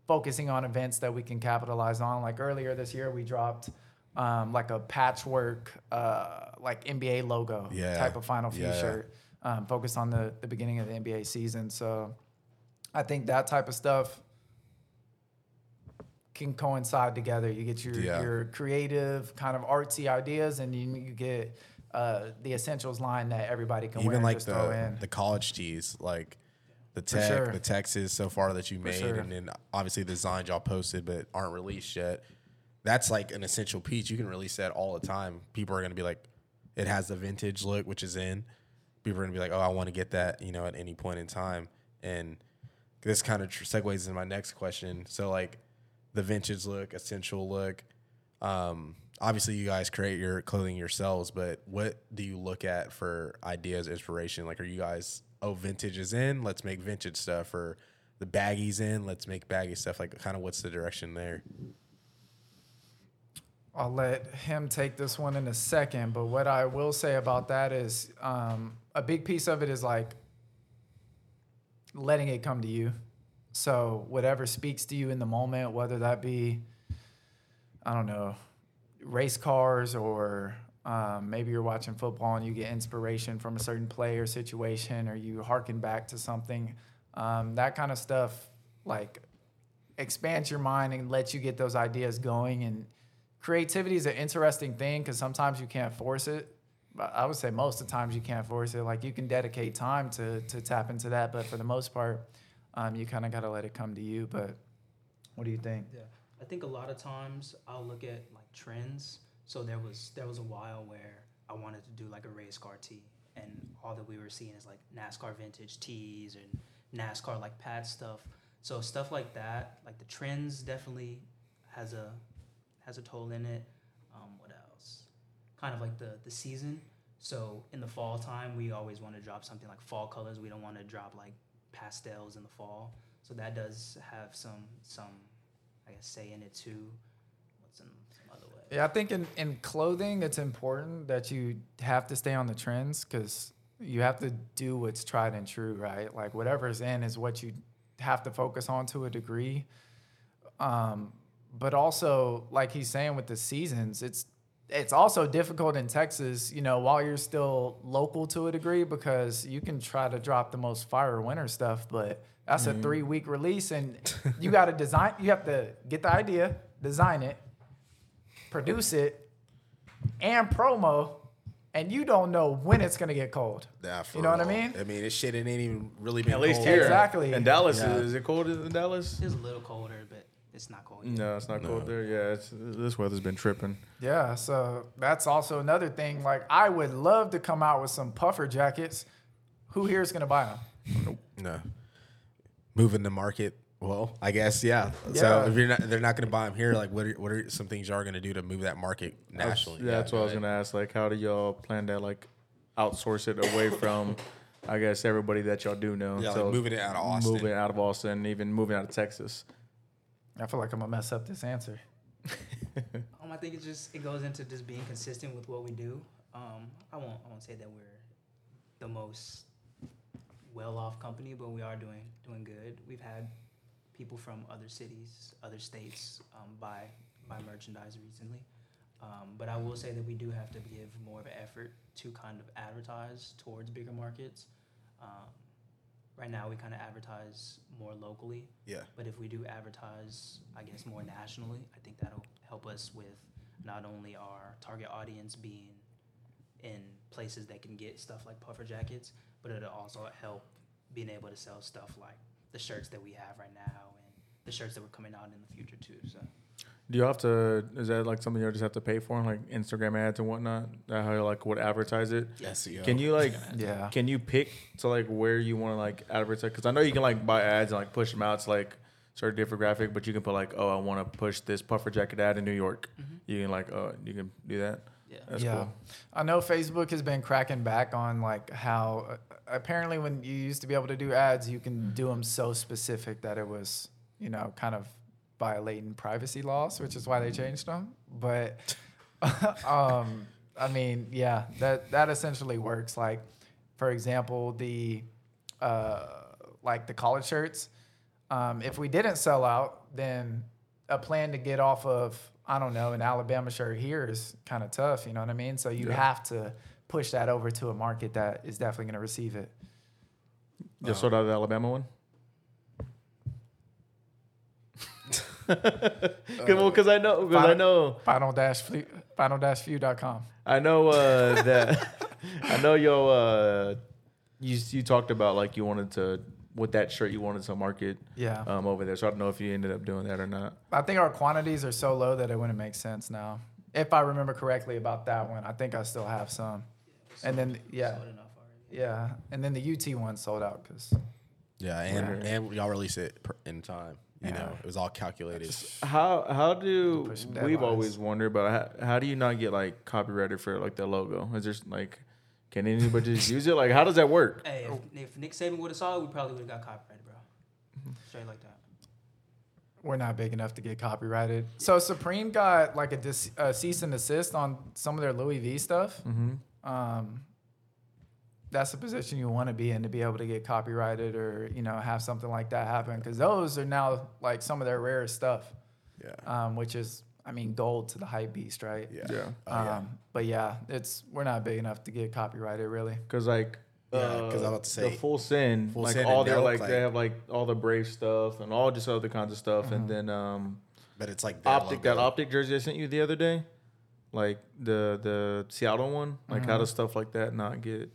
focusing on events that we can capitalize on. Like earlier this year, we dropped um, like a patchwork, uh, like NBA logo Yeah. type of Final Few Yeah, shirt, um, focused on the the beginning of the NBA season. So I think that type of stuff can coincide together. You get your Yeah. your creative kind of artsy ideas, and you, you get uh, the essentials line that everybody can wear even like the in. the college tees, like the tech, sure. the Texas so far that you made, sure. and then obviously the designs y'all posted but aren't released yet. That's like an essential piece. You can release that all the time. People are gonna be like, it has the vintage look, which is in. People are gonna be like, oh, I want to get that, you know, at any point in time. And this kind of tr- segues into my next question. So like, the vintage look, essential look. Um, obviously, you guys create your clothing yourselves, but what do you look at for ideas, inspiration? Like, are you guys, oh, vintage is in, let's make vintage stuff, or the baggies in, let's make baggy stuff? Like, kind of what's the direction there? I'll let him take this one in a second, but what I will say about that is um, a big piece of it is like letting it come to you. So whatever speaks to you in the moment, whether that be I don't know, race cars or um, maybe you're watching football and you get inspiration from a certain play or situation or you harken back to something. Um, that kind of stuff, like, expands your mind and lets you get those ideas going. And creativity is an interesting thing because sometimes you can't force it. But I would say most of the times you can't force it. Like, you can dedicate time to, to tap into that. But for the most part, um, you kind of got to let it come to you. But what do you think? Yeah, I think a lot of times I'll look at like trends. So there was there was a while where I wanted to do like a race car tee, and all that we were seeing is like NASCAR vintage tees and NASCAR like pad stuff. So stuff like that, like the trends, definitely has a has a toll in it. Um, what else? Kind of like the the season. So in the fall time, we always want to drop something like fall colors. We don't want to drop like pastels in the fall. So that does have some some I guess say in it too. What's in some other way? Yeah, I think in, in clothing, it's important that you have to stay on the trends because you have to do what's tried and true, right? Like whatever's in is what you have to focus on to a degree. Um, but also, like he's saying with the seasons, it's it's also difficult in Texas, you know, while you're still local to a degree because you can try to drop the most fire winter stuff, but that's a mm-hmm. three week release and you got to design, you have to get the idea, design it, produce it, and promo, and you don't know when it's going to get cold. Nah, for You know what I mean? I mean, this shit it ain't even really been At least cold. here. Exactly. In Dallas, Yeah. is it colder than Dallas? It's a little colder, but it's not cold. Yet. No, it's not cold there. Yeah, it's, this weather's been tripping. Yeah, so that's also another thing. Like, I would love to come out with some puffer jackets. Who here is going to buy them? No. Moving the market. Well, I guess yeah. Yeah. So if you're not, they're not going to buy them here. Like, what are, what are some things you are going to do to move that market nationally? Yeah, that's what I was gonna ask. Like, how do y'all plan to like outsource it away (laughs) from, I guess everybody that y'all do know? Yeah, like moving it out of Austin. moving it out of Austin, even moving out of Texas. I feel like I'm going to mess up this answer. (laughs) Um, I think it just it goes into just being consistent with what we do. Um, I won't I won't say that we're the most well off company, but we are doing doing good. We've had people from other cities, other states um, buy buy merchandise recently. Um, but I will say that we do have to give more of an effort to kind of advertise towards bigger markets. Um, right now, we kind of advertise more locally. Yeah. But if we do advertise, I guess, more nationally, I think that'll help us with not only our target audience being in places that can get stuff like puffer jackets, but it'll also help being able to sell stuff like the shirts that we have right now and the shirts that we're coming out in the future too. So Do you have to? Is that like something you just have to pay for, like Instagram ads and whatnot? That how you like would advertise it? SEO. Can you like? (laughs) Yeah. Can you pick to like where you want to like advertise? Because I know you can like buy ads and like push them out to like sort certain demographic, but you can put like, oh, I want to push this puffer jacket ad in New York. You can like, oh, you can do that. yeah. That's yeah. cool. I know Facebook has been cracking back on like how uh, apparently when you used to be able to do ads, you can do them so specific that it was, you know, kind of violating privacy laws, which is why they changed them. But (laughs) (laughs) um, I mean, yeah, that that essentially works. Like, for example, the uh, like the college shirts. Um, if we didn't sell out, then a plan to get off of I don't know an Alabama shirt here is kind of tough. You know what I mean? So you have to push that over to a market that is definitely going to receive it. Just sold out the Alabama one. Because I know, because I know, Final dash fle- final dash few.com. I know uh, that (laughs) I know yo. Uh, you you talked about like you wanted to with that shirt you wanted to market Yeah. um, over there. So I don't know if you ended up doing that or not. I think our quantities are so low that it wouldn't make sense now. If I remember correctly about that one, I think I still have some. And then yeah, Sold enough already. yeah, and then the UT one sold out because Yeah, and and y'all release it in time. You Yeah. know, it was all calculated. How how do we've always wondered, but how, how do you not get like copyrighted for like the logo? Is there like can anybody just use it? Like how does that work? Hey, if, if Nick Saban would have saw it, we probably would have got copyrighted, bro. Straight like that. we're not big enough to get copyrighted. So Supreme got like a, dis- a cease and desist on some of their Louis V stuff. Um, that's the position you want to be in to be able to get copyrighted or you know have something like that happen because those are now like some of their rarest stuff. Yeah. um, which is I mean, gold to the hype beast, right? Yeah. Yeah. Oh, yeah. Um, but yeah, it's we're not big enough to get copyrighted, really. Cause like, Yeah, uh, 'cause I was about to say, the full sin, Full like Sin all and their like, like- they have like all the brave stuff and all just other kinds of stuff, Mm-hmm. and then um, But it's like their optic that optic jersey I sent you the other day, like the the Seattle one, like Mm-hmm. how does stuff like that not get?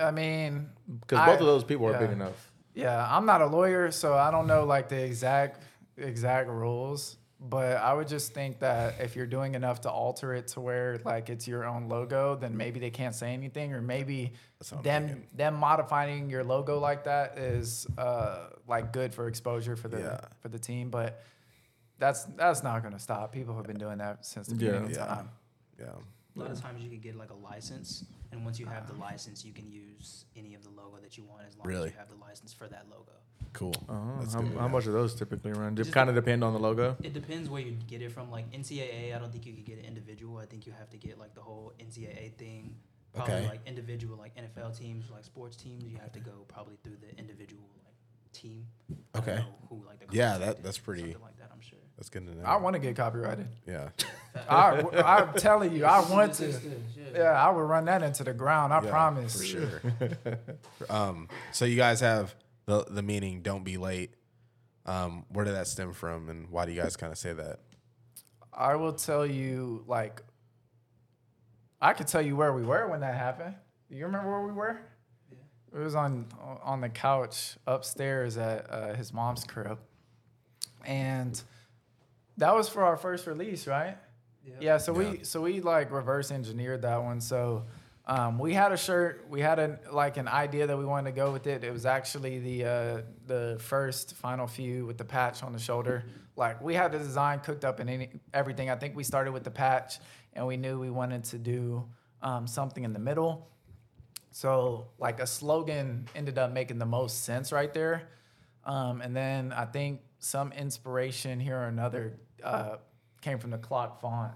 I mean, Because both of those people are big enough. Yeah, I'm not a lawyer, so I don't know like the exact exact rules. But I would just think that if you're doing enough to alter it to where like it's your own logo, then maybe they can't say anything, or maybe That's them thinking. them modifying your logo like that is uh, like good for exposure for the Yeah. for the team. But that's that's not going to stop. People have been doing that since the Yeah. beginning of Yeah. time. Yeah. A lot of times you can get like a license, and once you have the license, you can use any of the logo that you want as long Really? as you have the license for that logo. Cool. Uh-huh. That's How, good how much are those typically run? Just Just- kind of depend on the logo. It depends where you get it from. Like NCAA, I don't think you could get it individual. I think you have to get like the whole NCAA thing. Probably Okay. like individual, like NFL teams, like sports teams, you have to go probably through the individual like team. I don't Okay. know Who like the Yeah, contract that- is, that's pretty- something like that. I'm sure. That's good to know. I want to get copyrighted. yeah. (laughs) I, I'm telling you, I want to. Yeah. Yeah, I would run that into the ground. I Yeah, promise. For sure. (laughs) um, so you guys have the the meaning "Don't be late." Um, where did that stem from, and why do you guys kind of say that? I will tell you, like, I could tell you where we were when that happened. Do you remember where we were? It was on on the couch upstairs at uh, his mom's crib, and that was for our first release, right? Yeah. so Yeah. we so we like reverse engineered that one. So um, we had a shirt. We had a like an idea that we wanted to go with it. It was actually the uh, the first final few with the patch on the shoulder. Like we had the design cooked up and any, everything. I think we started with the patch, and we knew we wanted to do um, something in the middle. So like a slogan ended up making the most sense right there. Um, and then I think some inspiration here or another uh, came from the clock font.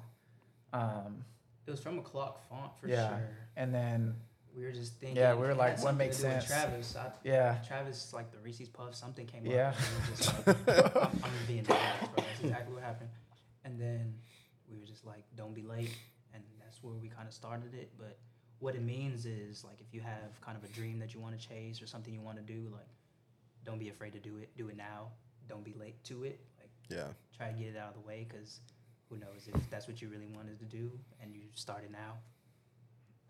Um, It was from a clock font for yeah. sure. And then We were just thinking. Yeah, we were like, what makes to do with sense? Travis, I, yeah, Travis, like the Reese's Puff, something came Yeah. up. and we were just like, (laughs) I'm, I'm just being honest, bro. That's exactly what happened. And then we were just like, don't be late. And that's where we kind of started it. But what it means is, like, if you have kind of a dream that you want to chase or something you want to do, like, don't be afraid to do it. Do it now. Don't be late to it. Like, Yeah. try to get it out of the way because who knows if that's what you really wanted to do and you started now,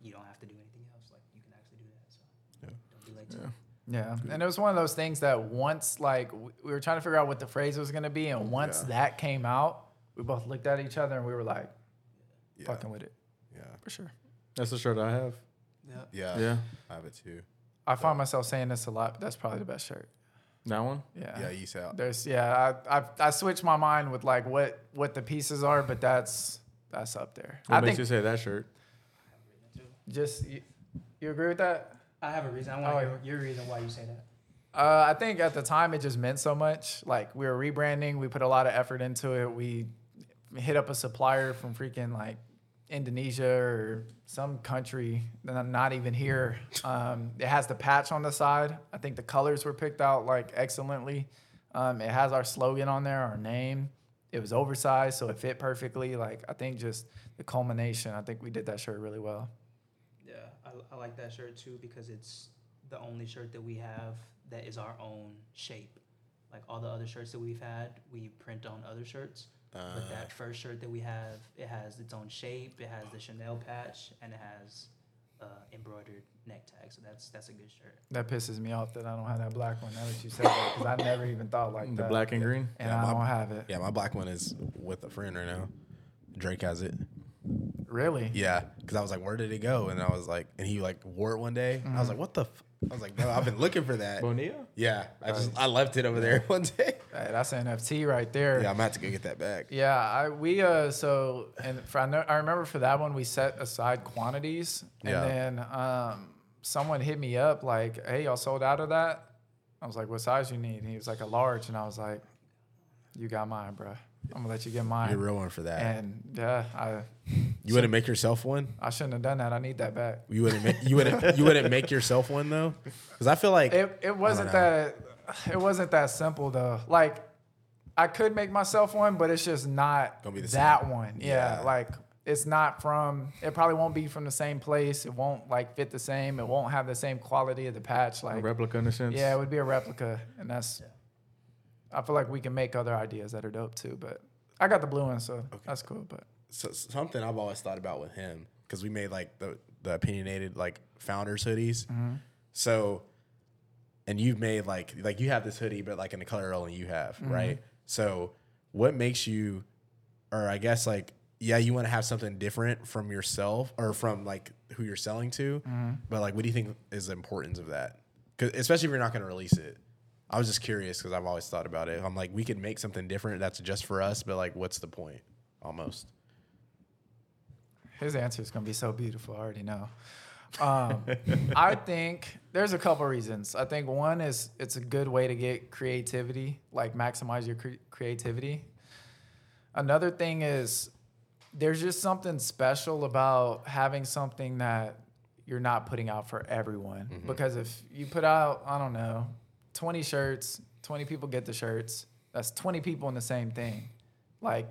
you don't have to do anything else. Like you can actually do that. So Yeah. don't be late Yeah. yeah. And it was one of those things that once like we were trying to figure out what the phrase was gonna be, and once Yeah. that came out, we both looked at each other and we were like, Yeah. fucking with it Yeah. for sure. That's the shirt I have. Yeah. Yeah. Yeah. I have it too. I find myself saying this a lot, but that's probably the best shirt. That one. Yeah. Yeah. You say There's yeah, I, I I switched my mind with like what what the pieces are, but that's that's up there. What I makes think you say that shirt? just you, you agree with that? I have a reason. I want Oh, to hear your reason why you say that. Uh, I think at the time it just meant so much. Like we were rebranding, we put a lot of effort into it. We hit up a supplier from freaking like Indonesia or some country, that I'm not even here. Um, it has the patch on the side. I think the colors were picked out like excellently. Um, it has our slogan on there, our name. It was oversized, so it fit perfectly. Like I think just the culmination. I think we did that shirt really well. Yeah, I, I like that shirt too because it's the only shirt that we have that is our own shape. Like all the other shirts that we've had, we print on other shirts. Uh, but that first shirt that we have, it has its own shape. It has the chenille patch and it has uh, embroidered neck tag. So that's that's a good shirt. That pisses me off that I don't have that black one. Now that you said that, because I never even thought like the that. black and green. and Yeah, I my- don't have it. yeah. My black one is with a friend right now. Drake has it. Really? Yeah, because I was like, "Where did it go?" And I was like, and he like wore it one day. I was like, "What the?" F-? I was like, "No, I've been looking for that." Bonilla. Yeah, I just I left it over there (laughs) one day. Hey, that's an NFT right there. Yeah, I'm gonna have to go get that back. Yeah, I we uh so and for I, know, I remember for that one we set aside quantities and Yeah. then um someone hit me up like, "Hey, y'all sold out of that?" I was like, "What size you need?" And he was like, "A large," and I was like, "You got mine, bro. I'm gonna let you get mine." You're a real one for that. and yeah, I You wouldn't make yourself one. I shouldn't have done that. I need that back. You wouldn't. Make, you wouldn't. You wouldn't make yourself one though, because I feel like It it wasn't that it wasn't that simple though. Like I could make myself one, but it's just not Gonna be the that same. one. Yeah, Yeah. like it's not from. It probably won't be from the same place. It won't like fit the same. It won't have the same quality of the patch. A Like replica in a sense. yeah, it would be a replica, and that's. I feel like we can make other ideas that are dope too, but I got the blue one, so that's cool. But so, something I've always thought about with him because we made like the the opinionated like founders hoodies. Mm-hmm. So, and you've made like like you have this hoodie, but like in the color only you have, Mm-hmm. right? So, what makes you, or I guess like yeah, you want to have something different from yourself or from like who you're selling to, Mm-hmm. but like what do you think is the importance of that? Because especially if you're not going to release it. I was just curious because I've always thought about it. I'm like, we could make something different that's just for us, but like, what's the point? Almost. his answer is gonna be so beautiful. I already know. Um, (laughs) I think there's a couple reasons. I think one is it's a good way to get creativity, like maximize your cre- creativity. Another thing is there's just something special about having something that you're not putting out for everyone. Because if you put out, I don't know, 20 shirts, 20 people get the shirts, that's 20 people in the same thing. Like,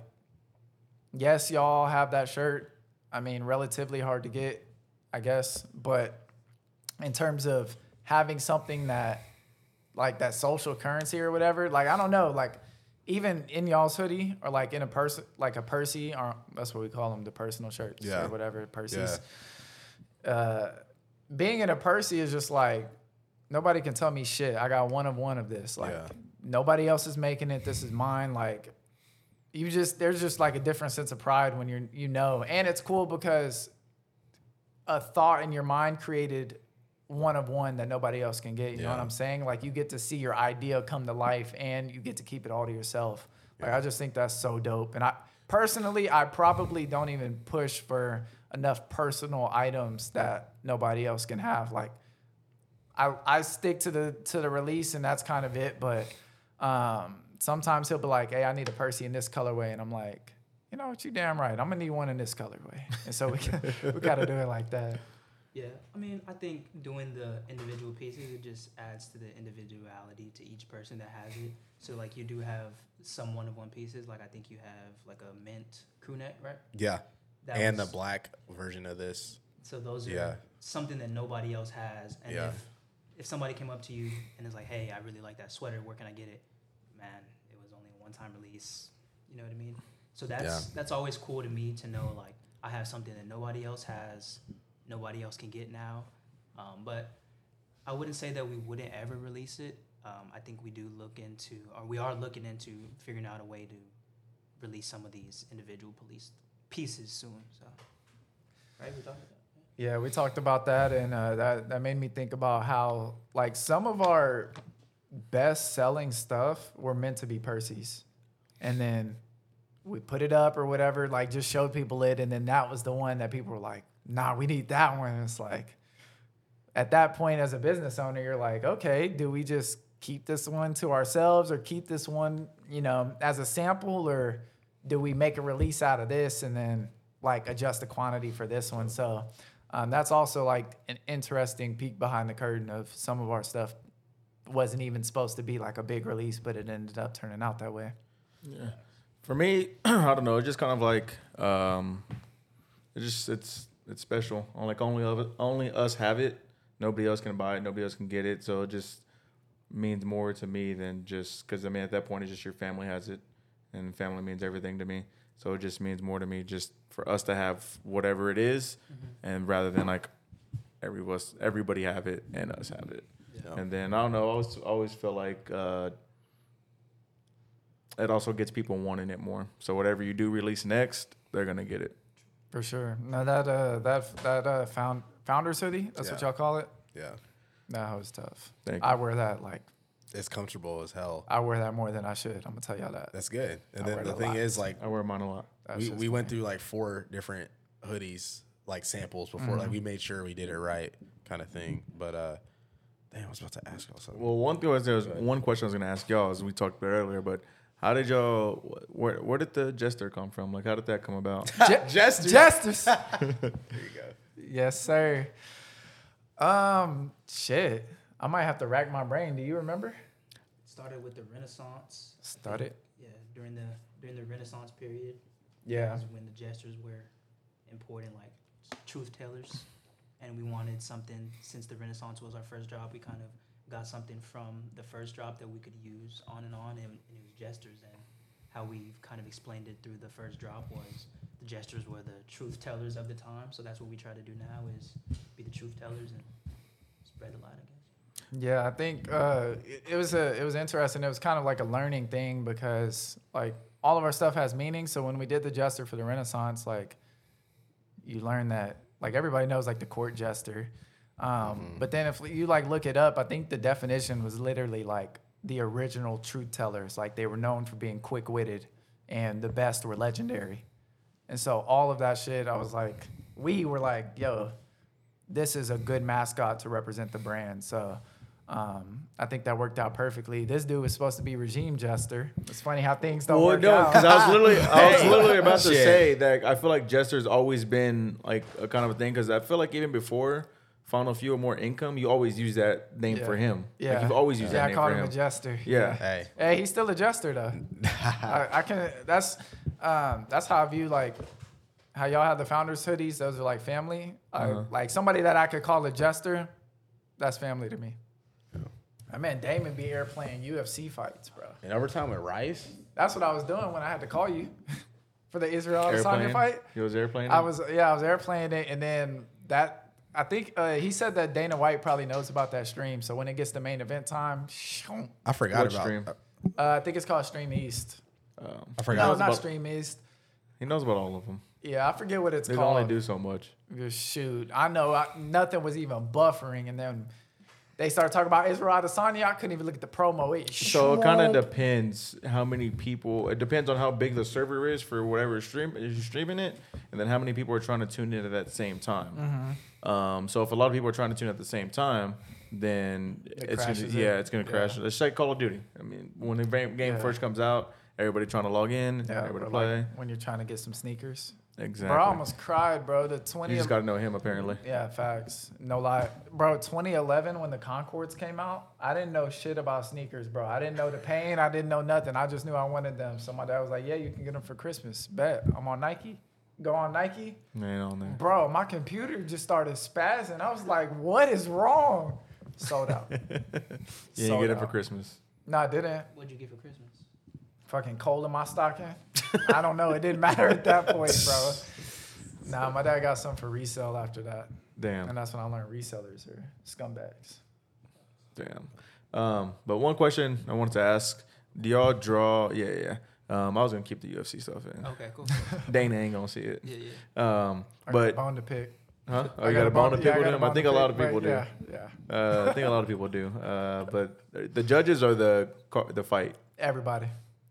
yes, y'all have that shirt. I mean, relatively hard to get, I guess. But in terms of having something that, like that social currency or whatever, like I don't know, like even in y'all's hoodie or like in a person, like a Percy, or that's what we call them, the personal shirts Yeah. or whatever, Percy's. Uh, being in a Percy is just like nobody can tell me shit. I got one of one of this. Like Yeah. nobody else is making it. This is mine. Like you just there's just like a different sense of pride when you're you know, and it's cool because a thought in your mind created one of one that nobody else can get. You know what I'm saying? Like you get to see your idea come to life, and you get to keep it all to yourself. Like I just think that's so dope. And I personally, I probably don't even push for enough personal items that nobody else can have. Like I, I stick to the to the release and that's kind of it. But um, sometimes he'll be like, "Hey, I need a Percy in this colorway," and I'm like, "You know what? You damn right. I'm gonna need one in this colorway." And so we (laughs) we gotta do it like that. Yeah, I mean, I think doing the individual pieces it just adds to the individuality to each person that has it. So like you do have some one of one pieces. Like I think you have like a mint crew neck, right? Yeah. That and was- the black version of this. So those are Yeah. something that nobody else has. And Yeah. if if somebody came up to you and is like, "Hey, I really like that sweater. Where can I get it?" Man, it was only a one time release. You know what I mean? So that's Yeah. that's always cool to me to know like I have something that nobody else has, nobody else can get now. Um, but I wouldn't say that we wouldn't ever release it. Um, I think we do look into, or we are looking into figuring out a way to release some of these individual police pieces soon. So, right? We talked about. Yeah, we talked about that, and uh, that that made me think about how like some of our best selling stuff were meant to be Percy's, and then we put it up or whatever, like just showed people it, and then that was the one that people were like, "Nah, we need that one." And it's like, at that point, as a business owner, you're like, "Okay, do we just keep this one to ourselves, or keep this one, you know, as a sample, or do we make a release out of this and then like adjust the quantity for this one?" So. Um, that's also like an interesting peek behind the curtain of some of our stuff wasn't even supposed to be like a big release, but it ended up turning out that way. Yeah. For me, (clears throat) I don't know. It's just kind of like um, it's just it's it's special. Like only of it, only us have it. Nobody else can buy it. Nobody else can get it. So it just means more to me than just because I mean at that point it's just your family has it, and family means everything to me. So it just means more to me just for us to have whatever it is, and rather than like every us everybody have it and us have it. And then I don't know. I always always feel like uh, it also gets people wanting it more. So whatever you do release next, they're gonna get it. For sure. Now that uh that that uh found founders hoodie, that's what y'all call it. Yeah. That was tough. Thank I you. wear that like It's comfortable as hell. I wear that more than I should. I'm gonna tell y'all that. That's good. And I then the thing lot. is, like, I wear mine a lot. That's we, we went through like four different hoodies, like samples before. Like, we made sure we did it right, kind of thing. But, uh, damn, I was about to ask y'all something. Well, one thing was there was one question I was gonna ask y'all as we talked about earlier, but how did y'all where where did the jester come from? Like how did that come about? (laughs) Je- Jesters. Jesters. (laughs) (laughs) there you go. yes, sir. Um, shit. I might have to rack my brain. Do you remember? It started with the Renaissance. Started. Yeah, during the during the Renaissance period, Yeah. is when the jesters were important, like truth tellers, and we wanted something. Since the Renaissance was our first job, we kind of got something from the first job that we could use on and on, and, and it was jesters. And how we've kind of explained it through the first drop was the jesters were the truth tellers of the time. So that's what we try to do now is be the truth tellers and spread the light, guess. Yeah, I think uh, it, it was a it was interesting. It was kind of like a learning thing because like all of our stuff has meaning. So when we did the jester for the Renaissance, like you learn that like everybody knows like the court jester. Um, But then if you like look it up, I think the definition was literally like the original truth tellers. Like they were known for being quick witted, and the best were legendary. And so all of that shit, I was like, we were like, yo, this is a good mascot to represent the brand. So um, I think that worked out perfectly. This dude was supposed to be regime jester. It's funny how things don't Well, work no, out. because I was (laughs) literally, I was literally about to say that I feel like Jester's always been like a kind of a thing. Because I feel like even before Final Few or More Income, you always use that name Yeah. for him. yeah, like you've always used yeah, that I name called for him him. a jester. Yeah. Hey. Hey, he's still a jester though. (laughs) I, I can. That's um, that's how I view like how y'all have the founders hoodies. Those are like family. Uh-huh. like somebody that I could call a jester. That's family to me. I mean, Damon be here playing UFC fights, bro. In overtime with Rice. That's what I was doing when I had to call you (laughs) for the Israel Adesanya Airplane. fight. He was airplane. I was yeah, I was airplaying it, and then that I think uh, he said that Dana White probably knows about that stream. So when it gets to main event time, I forgot What about. stream? uh, I think it's called Stream East. Um, I forgot. No, forgot. not about- Stream East. he knows about all of them. Yeah, I forget what it's called. They can only do so much. Shoot, I know I, nothing was even buffering, and then they started talking about Israel Adesanya. I couldn't even look at the promo. It So it kind of depends how many people. It depends on how big the server is for whatever stream is streaming it, and then how many people are trying to tune in at that same time. Mm-hmm. Um, so if a lot of people are trying to tune at the same time, then It it's gonna, yeah, it. it's gonna Yeah. crash. It's like Call of Duty. I mean, when the game Yeah. first comes out, everybody trying to log in, Yeah, everybody play. like when you're trying to get some sneakers. Exactly. Bro, I almost cried, bro. The 20 you just got to know him apparently. Yeah, facts. No lie. Bro, 2011 when the Concords came out, I didn't know shit about sneakers, bro. I didn't know the pain. I didn't know nothing. I just knew I wanted them. So my dad was like, yeah, you can get them for Christmas. Bet. I'm on Nike. Go on Nike. Man, on there. Bro, my computer just started spazzing. I was like, what is wrong? Sold out. (laughs) Yeah, you Sold get it for. Christmas. No, I didn't. What'd you get for Christmas? Fucking coal in my stocking. I don't know. It didn't matter at that point, bro. (laughs) Nah, my dad got some for resale after that. Damn. And that's when I learned resellers are scumbags. Damn. Um, but one question I wanted to ask: Do y'all draw? Yeah, yeah. Um, I was gonna keep the UFC stuff in. Okay, cool. (laughs) Dana ain't gonna see it. yeah, yeah. Um, I got a but bone to pick. huh? Oh, I you got a bone to yeah, pick I with got a him. I think a lot of people but do. Yeah, yeah. Uh, I think a lot of people do. Uh, but the judges are the the fight. Everybody.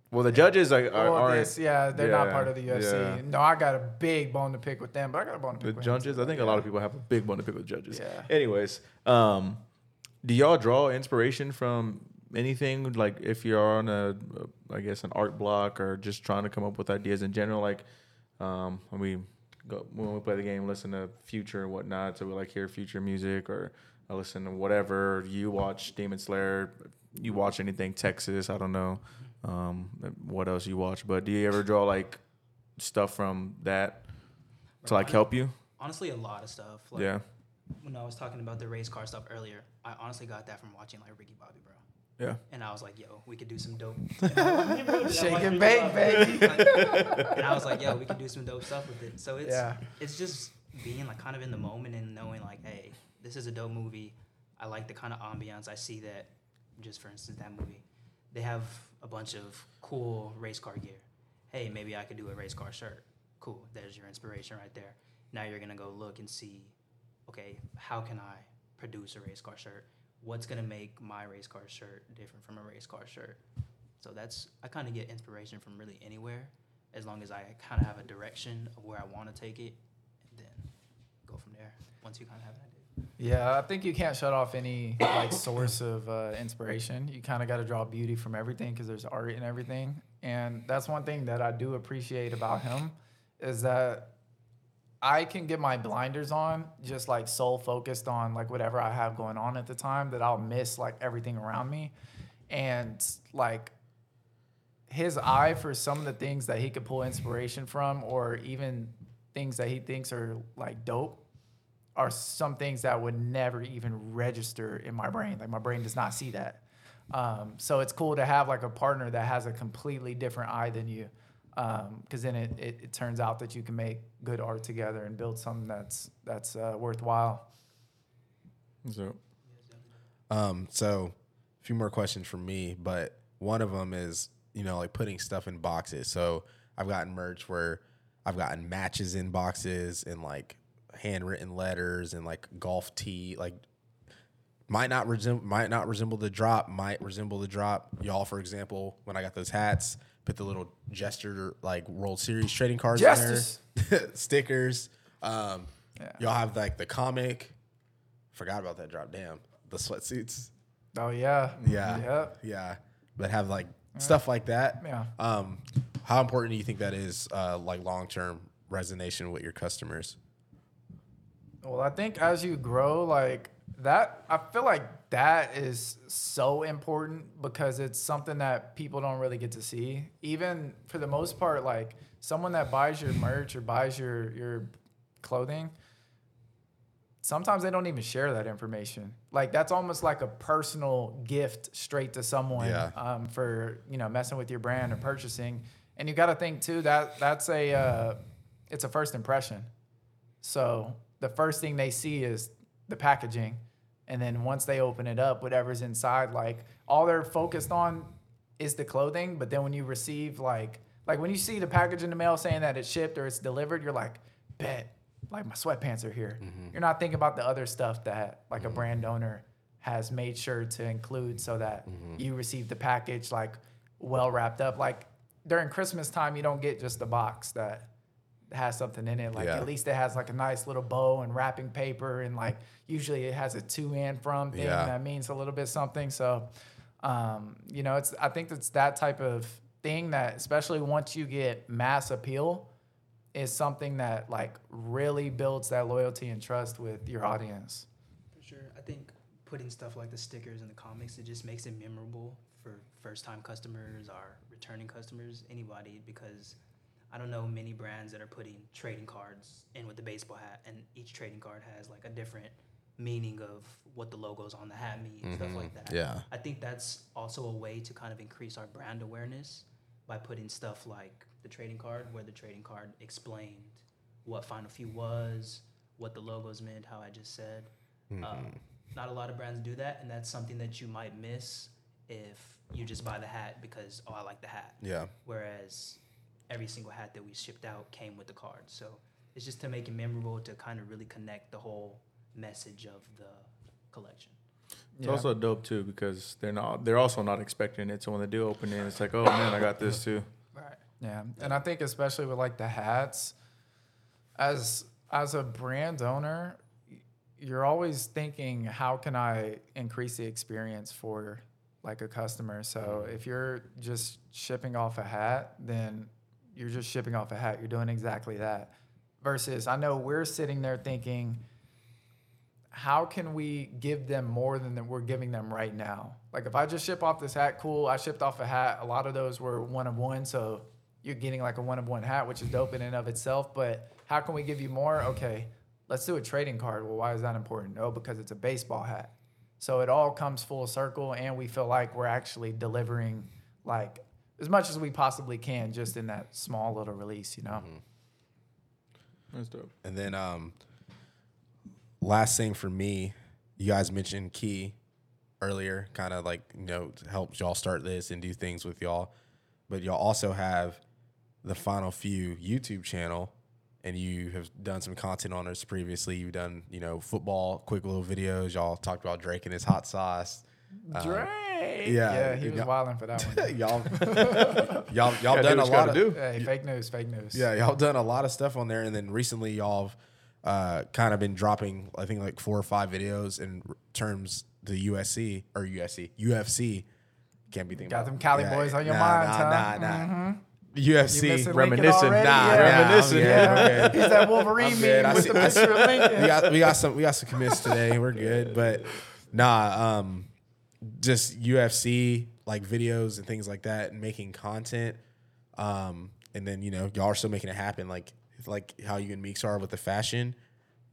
Well, the judges are, are, Well, this, yeah, they're not part of the UFC. yeah. No, I got a big bone to pick with them, but I got a bone to the pick with him judges. I think a lot of people have a big bone to pick with judges. Yeah. Anyways, um, do y'all draw inspiration from anything? Like if you're on a, I guess an art block or just trying to come up with ideas in general. Like, um, when we go when we play the game, listen to Future and whatnot. So we like hear Future music or I listen to whatever you watch. Demon Slayer. You watch anything Texas? I don't know. Um, what else you watch? But do you ever draw like stuff from that to like help you? Honestly, a lot of stuff. Like, Yeah. When I was talking about the race car stuff earlier, I honestly got that from watching like Ricky Bobby, bro. Yeah. And I was like, yo, we could do some dope. (laughs) Shake and bake, baby. and I was like, yo, we could do some dope stuff with it. So it's Yeah. it's just being like kind of in the moment and knowing like, hey, this is a dope movie. I like the kind of ambiance. I see that. Just for instance, that movie, they have a bunch of cool race car gear. Hey, maybe I could do a race car shirt. Cool. There's your inspiration right there. Now you're gonna go look and see, okay, how can I produce a race car shirt? What's gonna make my race car shirt different from a race car shirt? So that's I kind of get inspiration from really anywhere, as long as I kind of have a direction of where I want to take it, and then go from there. Once you kind of have an idea. Yeah, I think you can't shut off any like source of uh, inspiration. You kind of got to draw beauty from everything because there's art in everything, and that's one thing that I do appreciate about him is that I can get my blinders on, just like soul focused on like whatever I have going on at the time, that I'll miss like everything around me, and like his eye for some of the things that he could pull inspiration from, or even things that he thinks are like dope, are some things that would never even register in my brain. Like my brain does not see that. Um, so it's cool to have like a partner that has a completely different eye than you, because then it, it, it turns out that you can make good art together and build something that's that's uh, worthwhile. So, Um, so a few more questions from me, but one of them is, you know, like putting stuff in boxes. So I've gotten merch where I've gotten matches in boxes and like handwritten letters and like golf tee, like might not resemble might not resemble the drop, might resemble the drop. Y'all, for example, when I got those hats, put the little gesture like World Series trading cards Justice. there, (laughs) stickers. Um, Yeah. Y'all have like the comic. Forgot about that drop. Damn, the sweatsuits. Oh yeah, Yeah. Yep. Yeah. But have like stuff like that. Yeah. Um, how important do you think that is, uh, like long term resonation with your customers? Well, I think as you grow, like that, I feel like that is so important because it's something that people don't really get to see. Even for the most part, like someone that buys your merch or buys your your clothing, sometimes they don't even share that information. Like that's almost like a personal gift straight to someone Yeah. um, for you know messing with your brand or purchasing. And you got to think too that that's a uh, it's a first impression. So the first thing they see is the packaging. And then once they open it up, whatever's inside, like all they're focused on is the clothing. But then when you receive like like when you see the package in the mail saying that it's shipped or it's delivered, you're like, bet, like my sweatpants are here. Mm-hmm. You're not thinking about the other stuff that like a mm-hmm. brand owner has made sure to include so that mm-hmm. you receive the package like well wrapped up. Like during Christmas time, you don't get just the box that has something in it. Like Yeah. at least it has like a nice little bow and wrapping paper, and like usually it has a to and from thing Yeah. that means a little bit something. So, um, you know, it's I think it's that type of thing that, especially once you get mass appeal, is something that like really builds that loyalty and trust with your audience. For sure. I think putting stuff like the stickers and the comics, it just makes it memorable for first time customers or returning customers, anybody, because I don't know many brands that are putting trading cards in with the baseball hat, and each trading card has like a different meaning of what the logos on the hat mean, stuff like that. Yeah. I think that's also a way to kind of increase our brand awareness by putting stuff like the trading card, where the trading card explained what Final Few was, what the logos meant, how I just said. Um, not a lot of brands do that, and that's something that you might miss if you just buy the hat because oh I like the hat. Yeah. Whereas every single hat that we shipped out came with the card, so it's just to make it memorable to kind of really connect the whole message of the collection. It's Yeah. also dope too because they're not they're also not expecting it. So when they do open it, it's like, oh man, I got this too. Right. Yeah, and I think especially with like the hats, as as a brand owner, you're always thinking, how can I increase the experience for like a customer? So mm-hmm. if you're just shipping off a hat, then you're just shipping off a hat. You're doing exactly that. Versus, I know we're sitting there thinking, how can we give them more than we're giving them right now? Like if I just ship off this hat, cool. I shipped off a hat. A lot of those were one of one, so you're getting like a one of one hat, which is dope in and of itself. But how can we give you more? Okay, let's do a trading card. Well, why is that important? No, because it's a baseball hat. So it all comes full circle, and we feel like we're actually delivering like as much as we possibly can just in that small little release, you know. That's dope. And then um last thing for me, you guys mentioned Key earlier, kind of like, you know, helped y'all start this and do things with y'all. But y'all also have the Final Few YouTube channel and you have done some content on us previously. You've done, you know, football, quick little videos. Y'all talked about Drake and his hot sauce. Drake. yeah, yeah, he yeah. was wilding for that (laughs) one. y'all (laughs) y'all y'all Gotta do done a lot of do. Hey, fake news, fake news. Yeah, y'all done a lot of stuff on there, and then recently y'all have uh, kind of been dropping, I think, like four or five videos in terms the USC or USC UFC. Can't be thinking Got about- them Cali boys on your nah, mind, nah, huh? Nah, nah, Mhm. UFC. You reminiscing. Nah, yeah. nah, Reminiscing. I'm Yeah. I'm good. He's that Wolverine I'm good. I meme with see- the I picture of Lincoln. (laughs) we got we got some we got some commits today. We're good, but nah. Um, just UFC like videos and things like that and making content. Um, and then you know y'all are still making it happen, like like how you and Meeks are with the fashion.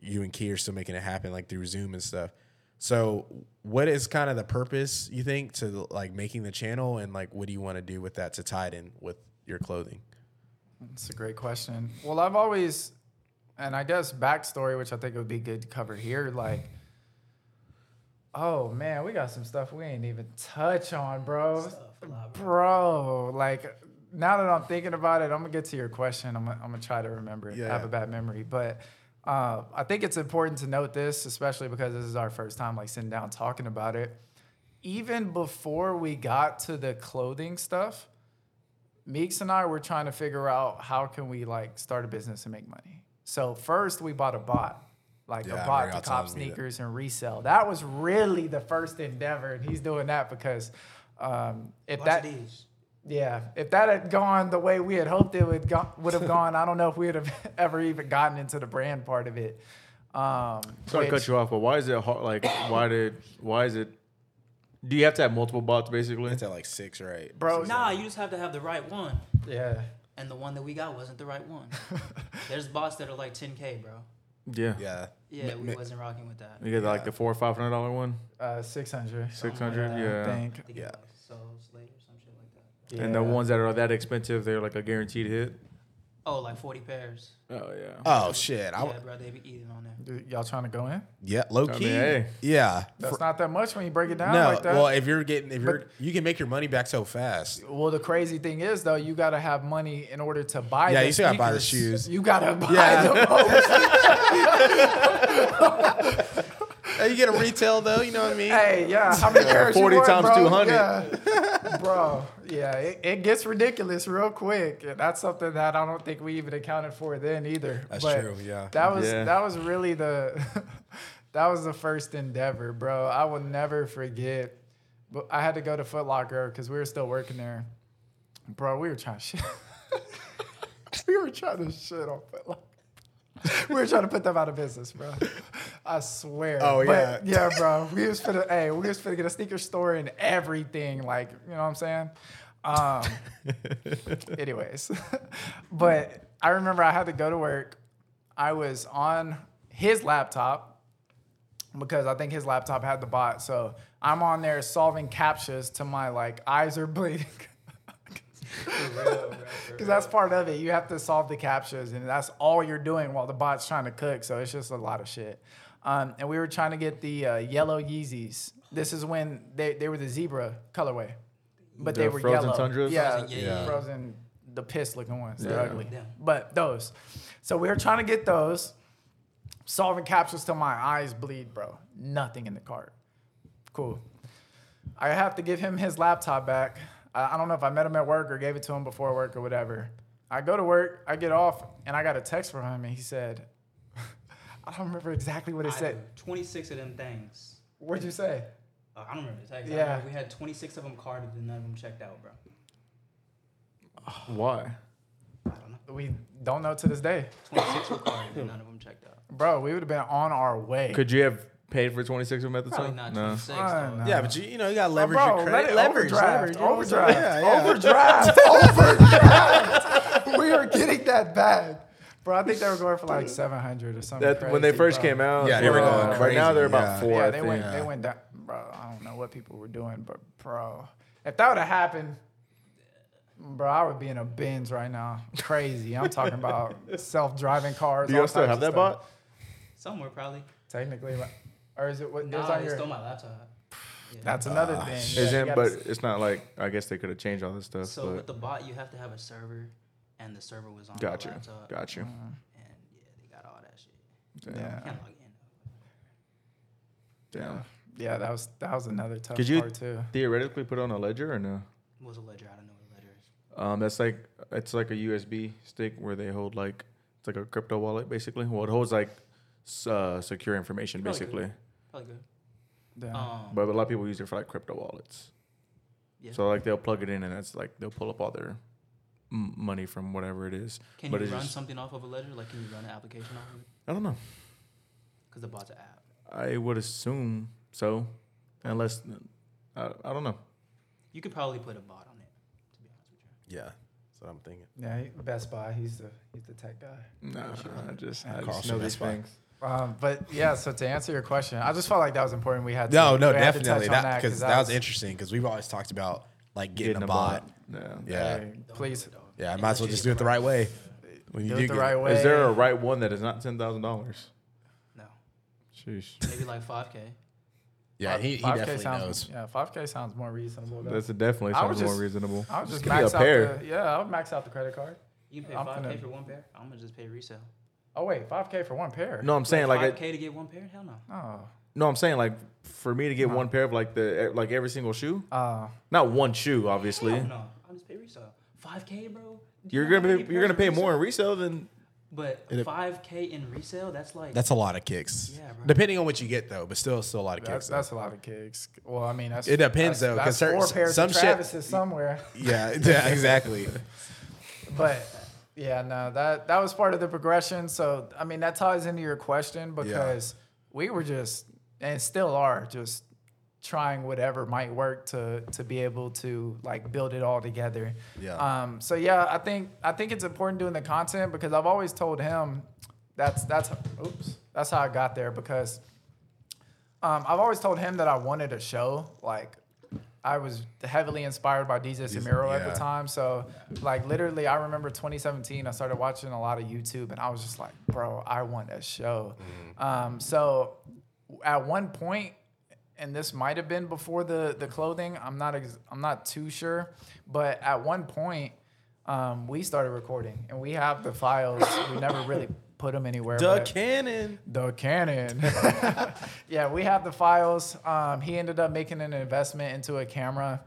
You and Key are still making it happen, like through Zoom and stuff. So, what is kind of the purpose you think to like making the channel, and like what do you want to do with that to tie it in with your clothing? That's a great question. Well, I've always, and I guess backstory, which I think would be good to cover here, like, oh man, we got some stuff we ain't even touch on, bro. Bro, like, now that I'm thinking about it, I'm gonna get to your question. I'm gonna, I'm gonna try to remember it. I have Yeah. a bad memory, but uh, I think it's important to note this, especially because this is our first time like sitting down talking about it. Even before we got to the clothing stuff, Meeks and I were trying to figure out how can we like start a business and make money. So first we bought a bot, like Yeah, I a bot remember to cop telling me that. sneakers and resell. That was really the first endeavor, and he's doing that because um, if Bunch that these. yeah, if that had gone the way we had hoped it would go, would have gone, I don't know if we would have (laughs) ever even gotten into the brand part of it. Um, Sorry to cut you off, but why is it hard? Like, why did why is it? Do you have to have multiple bots basically? It's at like six, right? bro. Nah, you just have to have the right one. Yeah, And the one that we got wasn't the right one. (laughs) There's bots that are like 10K, bro. Yeah. Yeah. Yeah, we wasn't rocking with that. You get like the four or five hundred dollar one, uh, six hundred. six hundred. I Yeah. think. I think Yeah. it was so slate or some shit like that. And the Yeah. ones that are that expensive, they're like a guaranteed hit. Oh, like 40 pairs. Oh yeah. Oh shit! I, yeah, bro, they be eating on there. Dude, y'all trying to go in? yeah, low I key. mean, hey. Yeah. That's For- not that much when you break it down no, like that. well, if you're getting, if you're, you can make your money back so fast. Well, the crazy thing is though, you gotta have money in order to buy. Yeah, the you still gotta buy the sneakers. shoes. You gotta buy Yeah. them. (laughs) (laughs) Hey, you get a retail though, you know what I mean? hey, yeah, how many pairs? you 40 want, times bro? 200. Yeah. (laughs) bro. Yeah, it, it gets ridiculous real quick. And that's something that I don't think we even accounted for then either. That's But true. Yeah. That was Yeah. that was really the (laughs) that was the first endeavor, bro. I will never forget. But I had to go to Foot Locker because we were still working there. Bro, we were trying to shit. (laughs) we were trying to shit on Foot Locker. (laughs) We were trying to put them out of business, bro. I swear. Oh, But, yeah. yeah, bro. We was finna, hey, we was finna get a sneaker store and everything. Like, you know what I'm saying? Um, (laughs) anyways, (laughs) but I remember I had to go to work. I was on his laptop because I think his laptop had the bot. So I'm on there solving captchas to my like eyes are bleeding. Because that's part of it. You have to solve the captchas, and that's all you're doing while the bot's trying to cook. So it's just a lot of shit. Um, and we were trying to get the uh, yellow Yeezys. This is when they, they were the zebra colorway, but they were frozen yellow. tundras? Yeah, Frozen, yeah, yeah, yeah. frozen, the piss looking ones. They're Yeah. ugly. Yeah. But those. So we were trying to get those, solving captchas till my eyes bleed, bro. Nothing in the cart. Cool. I have to give him his laptop back. I I don't know if I met him at work or gave it to him before work or whatever. I go to work, I get off, and I got a text from him, and he said, (laughs) I don't remember exactly what he I said. 26 of them things. What'd you say? Uh, I don't remember the text. Yeah. we had 26 of them carded and none of them checked out, bro. Why? I don't know. We don't know to this day. 26 were carded and none of them checked out. Bro, we would have been on our way. Could you have paid for twenty six of them at the Probably time? not No. 26, Uh, though. Yeah, but you, you know, you got to leverage bro, your let credit. it leverage, overdraft, leverage, you know what overdraft. Yeah, yeah. overdraft, (laughs) overdraft. we are getting that bag. Bro, I think they were going for like 700 or something. That when they crazy, first bro. came out, Yeah, they were going Right crazy, now they're about yeah. four. Yeah, I they think. went. They went down, bro. I don't know what people were doing, but bro, if that would have happened, bro, I would be in a Benz right now. Crazy. I'm talking about (laughs) self-driving cars. Do all y'all still types have of that stuff. bot? Somewhere, probably. Technically, like- or is it what? No, it's on it's your- still my laptop. Yeah. That's another Ah, thing. Yeah, Isn't gotta but s- it's not like I guess they could have changed all this stuff. So but with the bot, you have to have a server, and the server was on got the you, laptop. got you. And yeah, they got all that shit. Damn. Yeah. You can't log in. Damn. Yeah, that was that was another tough Could you- part too. Theoretically, put on a ledger or no? What's a ledger? I don't know what a ledger is. Um, that's like it's like a USB stick where they hold like it's like a crypto wallet basically. Well, it holds like uh, secure information Probably good. Basically. Probably good. Yeah. Um, But a lot of people use it for like crypto wallets. yeah. So like they'll plug it in and that's like they'll pull up all their m- money from whatever it is. can but you run just- something off of a ledger? Like, can you run an application off of it? I don't know. Because the bot's an app. I would assume so, unless I, I don't know. You could probably put a bot on it. To be honest with you. Yeah, that's what I'm thinking. Yeah, Best Buy. He's the he's the tech guy. No, I just I Carlson, just know these things. Um, but yeah, so to answer your question, I just felt like that was important. We had to, No, no, we had to definitely touch on that because that, that was interesting because we've always talked about like getting, a bot. Yeah. Yeah, Hey, please yeah. I might as well just do it the right way. When do do it the get right way. Is there a right one that is not ten thousand dollars? No, Sheesh. maybe like 5K. Yeah, he, he 5K definitely sounds, knows. Yeah, 5K sounds more reasonable. Though. That's definitely sounds would something more reasonable. I would just give me max a out pair. the yeah. I would max out the credit card. You can pay I'm 5K for one pair. I'm gonna just pay resale. Oh wait, 5K for one pair. No, I'm saying like I, 5K to get one pair? Hell no. Oh. no, I'm saying like for me to get one pair of like the like every single shoe, Uh, not one shoe, obviously. No. I'll just pay resale. 5K, bro. Do You're you know how gonna many pay, you're gonna pay of more in resale? resale than But 5K in resale, that's like That's a lot of kicks. Yeah, bro. Depending on what you get though, but still, still a lot of that's, kicks. that's a lot of kicks. Well, I mean, that's It depends, that's, though, 'cause That's four certain- pairs some of shit- Travis's somewhere. yeah, (laughs) yeah, exactly. But yeah, no, that that was part of the progression. So I mean, that ties into your question because we were just and still are just trying whatever might work to to be able to like build it all together. Yeah. Um. So yeah, I think I think it's important doing the content because I've always told him that's that's oops that's how I got there because um, I've always told him that I wanted a show like. I was heavily inspired by DJ Samiro at the time. So, like, literally, I remember 2017, I started watching a lot of YouTube and I was just like, bro, I want a show. Um, so, at one point, and this might have been before the, the clothing, I'm not, ex- I'm not too sure, but at one point, um, we started recording and we have the files. we never really put them anywhere. The but- Canon. the Canon. (laughs) yeah, we have the files. Um, he ended up making an investment into a camera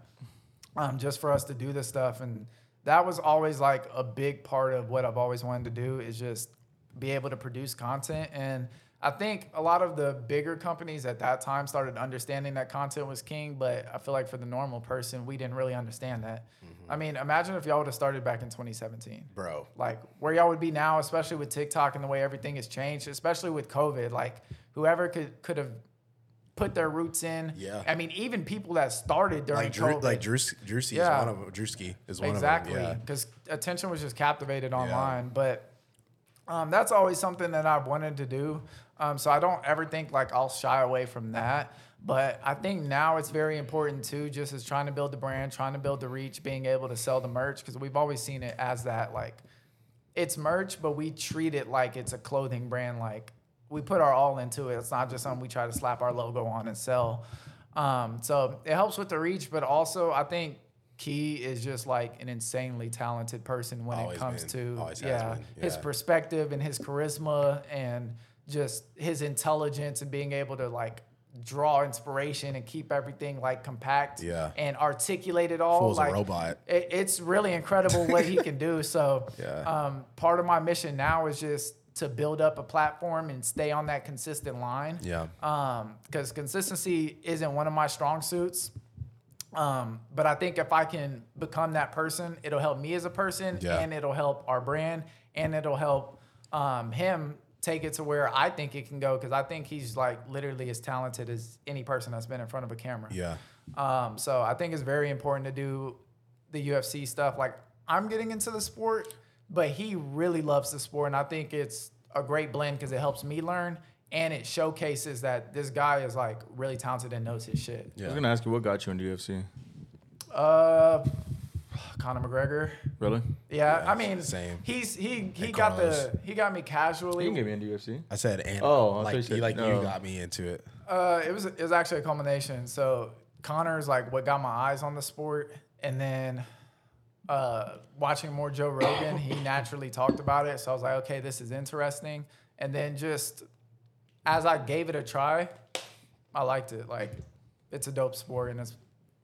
um, just for us to do this stuff. And that was always like a big part of what I've always wanted to do is just be able to produce content. And I think a lot of the bigger companies at that time started understanding that content was king, but I feel like for the normal person, we didn't really understand that. Mm-hmm. I mean, imagine if y'all would have started back in 2017 Bro. like where y'all would be now, especially with TikTok and the way everything has changed, especially with COVID. Like whoever could could have put their roots in. Yeah. I mean, even people that started during Like Drew, COVID. like Drewski, Yeah. is one of them. Drewski is one exactly of them. Yeah. because attention was just captivated online. But um, that's always something that I've wanted to do. Um, so I don't ever think like I'll shy away from that. But I think now it's very important too, just as trying to build the brand, trying to build the reach, being able to sell the merch because we've always seen it as that like it's merch, but we treat it like it's a clothing brand. Like we put our all into it. It's not just something we try to slap our logo on and sell. Um, so it helps with the reach, but also I think Key is just like an insanely talented person when Always it comes been. to has yeah, his perspective and his charisma and just his intelligence and being able to like draw inspiration and keep everything like compact Yeah. and articulate it all Fool's a like robot. it, it's really incredible what he can do. So, (laughs) Yeah. um, part of my mission now is just to build up a platform and stay on that consistent line. Yeah. Um, because consistency isn't one of my strong suits. Um, but I think if I can become that person, it'll help me as a person, Yeah. and it'll help our brand, and it'll help um, him take it to where I think it can go. Because I think he's like literally as talented as any person that's been in front of a camera. Yeah. Um, so I think it's very important to do the UFC stuff. Like I'm getting into the sport, but he really loves the sport, and I think it's a great blend because it helps me learn and it showcases that this guy is like really talented and knows his shit. Yeah. I was gonna ask you what got you into UFC. Uh, Conor McGregor. Really? Yeah, Yeah, I mean, same. He's he he And got Carlos. the he got me You casually. can get me into UFC. I said, and Oh, I like, you you, said- like no. you got me into it. Uh, it was it was actually a culmination. So Conor's like what got my eyes on the sport, and then uh, watching more Joe Rogan, he (coughs) naturally talked about it. So I was like, okay, this is interesting. And then just as I gave it a try, I liked it. Like it's a dope sport, and it's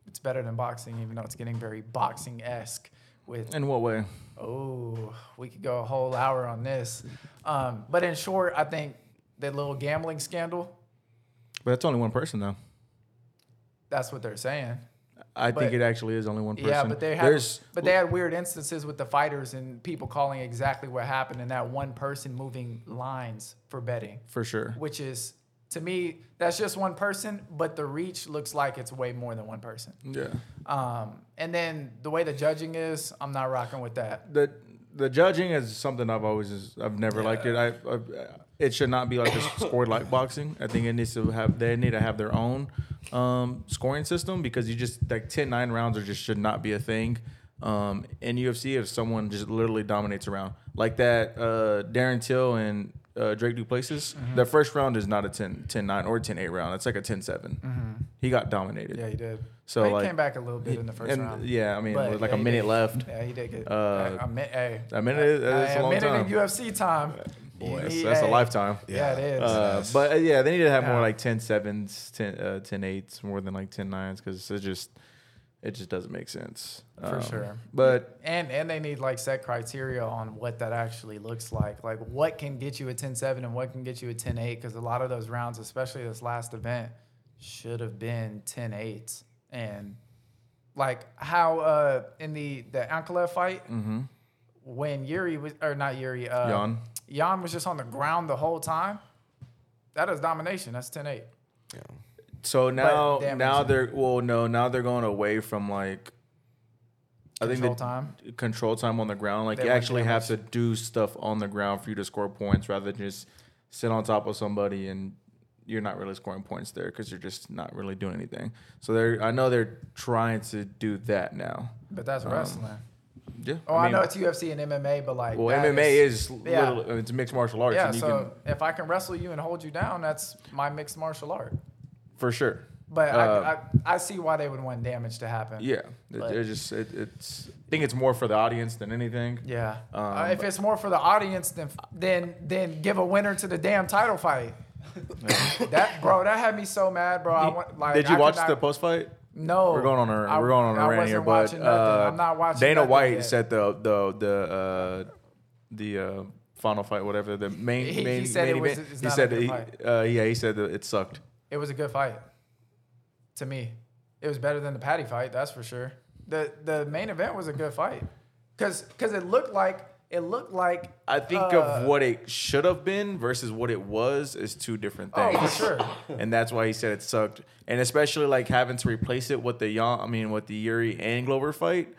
it's better than boxing, even though it's getting very boxing esque with In what way? Oh, we could go a whole hour on this. Um, but in short, I think the little gambling scandal, But that's only one person though. that's what they're saying. I But- think it actually is only one person. Yeah, but they had There's but they had weird instances with the fighters and people calling exactly what happened and that one person moving lines for betting, for sure. which is To me, that's just one person, but the reach looks like it's way more than one person. Yeah. Um, and then the way the judging is, I'm not rocking with that. the the judging is something I've always I've never liked it. I, I it should not be like a scored like boxing. I think it needs to have they need to have their own um, scoring system because you just like 10-9 rounds or just should not be a thing. Um, in UFC, if someone just literally dominates a round like that, uh, Darren Till and uh, Dricus Du Plessis, the first round is not a 10, 10-9 or 10-8 round. It's like a 10-7. He got dominated. Yeah, he did. So, But he like- came back a little bit in the first and round. yeah, I mean, But, with like yeah, a minute did. left. Yeah, he did get Uh, a, a, hey, a minute, a long minute time. in UFC time. Boy, You that's, need- that's a lifetime. Yeah, it is. Uh, but uh, yeah, they need to have more like 10 sevens, 10, uh, 10 8s, more than like 10 nines because it just it just doesn't make sense. For Um, sure. But and and they need like set criteria on what that actually looks like. Like what can get you a 10-7 and what can get you a 10-8 because a lot of those rounds, especially this last event, should have been 10-8s. And like how uh in the the Ankalaev fight when Yuri was or not Yuri, uh Jan. Jan was just on the ground the whole time. That is domination. That's 10-8. so now now they're well no now they're going away from like I think Control the time. control time on the ground like They you want actually have to do stuff on the ground for you to score points rather than just sit on top of somebody and you're not really scoring points there because you're just not really doing anything. So they're I know they're trying to do that now. But that's um, wrestling. Yeah. Oh, I, know it's UFC and MMA, but like Well, MMA is, yeah. little, it's mixed martial arts, Yeah, and you so if I can wrestle you and hold you down, that's my mixed martial art. for sure. But Uh, I, I I see why they would want damage to happen. Yeah, it, just it, it's. I think it's more for the audience than anything. Yeah. Um, Uh, if it's more for the audience, then then then give a winner to the damn title fight. that bro, that had me so mad, bro. I want, like, Did you could watch not- the post fight? No. We're going on a I- we're going on I a rant here, but uh, I'm not watching. Dana White yet. said the the the uh, the uh, final fight, whatever the main He- he said main it was- event. it's he said that he, uh, yeah he said that it sucked. It was a good fight. To me, it was better than the Paddy fight. That's for sure. the The main event was a good fight, cause cause it looked like it looked like. I think uh, of what it should have been versus what it was is two different things. Oh, for sure. (laughs) and that's why he said it sucked. And especially like having to replace it with the Yon, I mean, with the Yuri and Glover fight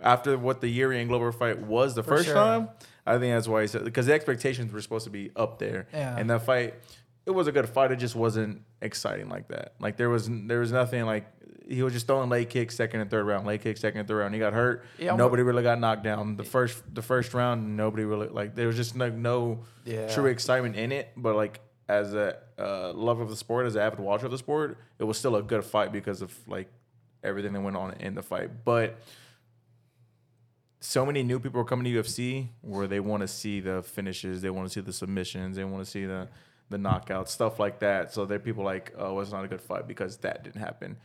after what the Yuri and Glover fight was the For first sure. time. I think that's why he said because the expectations were supposed to be up there. Yeah. And that fight, it was a good fight. It just wasn't exciting like that. Like there was there was nothing like he was just throwing leg kicks second and third round, leg kicks second and third round. He got hurt. Yeah, nobody really got knocked down. The first the first round, nobody really like there was just like no Yeah. true excitement in it. But like as a uh, lover of the sport, as an avid watcher of the sport, it was still a good fight because of like everything that went on in the fight. But so many new people are coming to UFC where they want to see the finishes, they want to see the submissions, they want to see the the knockouts, stuff like that. So there are people like, oh, it's not a good fight because that didn't happen.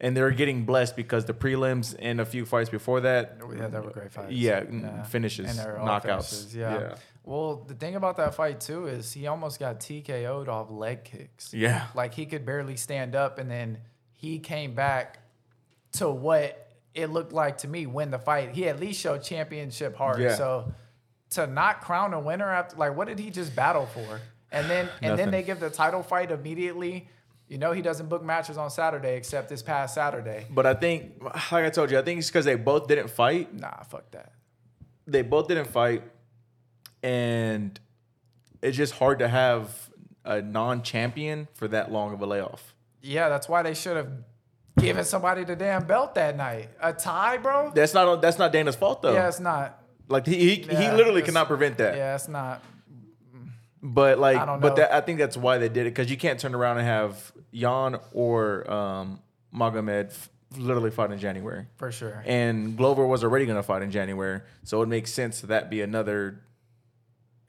And they're getting blessed because the prelims and a few fights before that, Yeah, they were great fights. yeah, n- finishes, And knockouts. finishes, yeah. yeah. Well, the thing about that fight too is he almost got TKO'd off leg kicks. Yeah. Like he could barely stand up, and then he came back to what it looked like to me win the fight. He at least showed championship heart. Yeah. So to not crown a winner after like what did he just battle for? And then and then they give the title fight immediately. You know he doesn't book matches on Saturday except this past Saturday. But I think, like I told you, I think it's because they both didn't fight. Nah, fuck that. They both didn't fight, and it's just hard to have a non-champion for that long of a layoff. Yeah, that's why they should have given somebody the damn belt that night. A tie, bro? That's not that's not Dana's fault though. Yeah, it's not. Like he he, he literally cannot prevent that. Yeah, it's not. But like, I but that, I think that's why they did it because you can't turn around and have Jan or um, Magomed f- literally fight in January. For sure. And Glover was already going to fight in January, so it makes sense that that be another,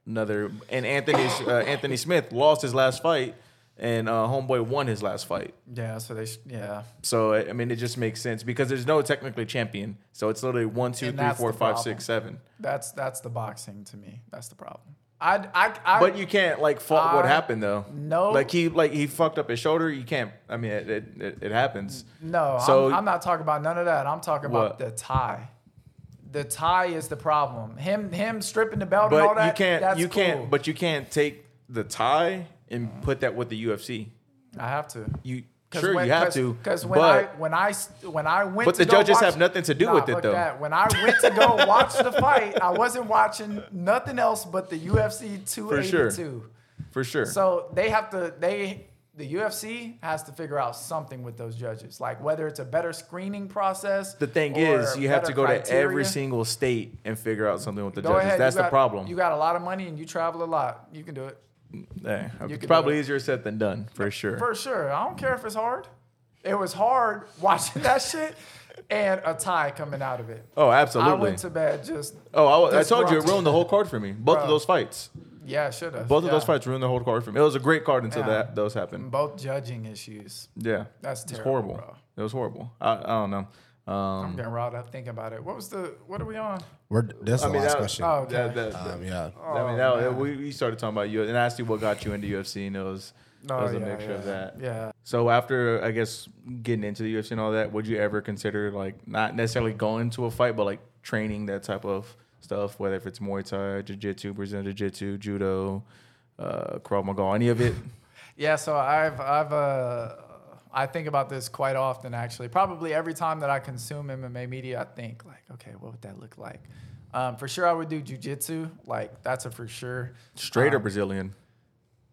another. And Anthony uh, Anthony Smith lost his last fight, and uh, Homeboy won his last fight. Yeah, so they, yeah. So I mean, it just makes sense because there's no technically champion. So it's literally one, two, three, four, five, problem. six, seven. That's that's the boxing to me. That's the problem. I, I, I But you can't like fault what happened though. no. like he like he fucked up his shoulder. You can't. I mean, it it, it, happens. no, So- I'm, I'm not talking about none of that. I'm talking What? about the tie. The tie is the problem. Him him stripping the belt and all that. you can't. That's You cool. can't. But you can't take the tie and put that with the UFC. I have to. You sure you have to, Because when I when I when I went, But to the go judges watch- have nothing to do Nah, with it, though. That. When I went to go (laughs) watch the fight, I wasn't watching nothing else but the UFC 282. for sure. For sure. So they have to they the UFC has to figure out something with those judges, like whether it's a better screening process. the thing is, you have to go to every single state and figure out something with the Go judges. ahead, That's you the got- problem. You got a lot of money and you travel a lot. You can do it. Yeah, it's probably easier said than done, for uh, sure. For sure. I don't care if it's hard. It was hard (laughs) watching that shit and a tie coming out of it. oh, absolutely. I went to bed just oh, I, I told you it ruined the whole card for me. Both of those fights. yeah, should have. Both of those fights ruined the whole card for me. It was a great card until Yeah. that those happened. Both judging issues. Yeah, That's terrible. it's horrible. bro. It was horrible. I, I don't know. I'm Um, getting riled up thinking about it. What was the what are we on? We're, that's the I mean, last that- question. Oh, okay. that- that- um, yeah. I mean, Oh, that, we, we started talking about you, and I asked you what got you into UFC, and it was, it Oh, was a yeah, mixture of that. Yeah. So after, I guess, getting into the UFC and all that, would you ever consider like not necessarily going to a fight, but like training that type of stuff, whether if it's Muay Thai, Jiu Jitsu, Brazilian Jiu Jitsu, Judo, uh, Krav Maga, any of it? (laughs) Yeah, so I've I've uh I think about this quite often actually. Probably every time that I consume MMA media, I think like, okay, what would that look like? Um, for sure, I would do jujitsu. Like that's a for sure. Straight or Um, Brazilian?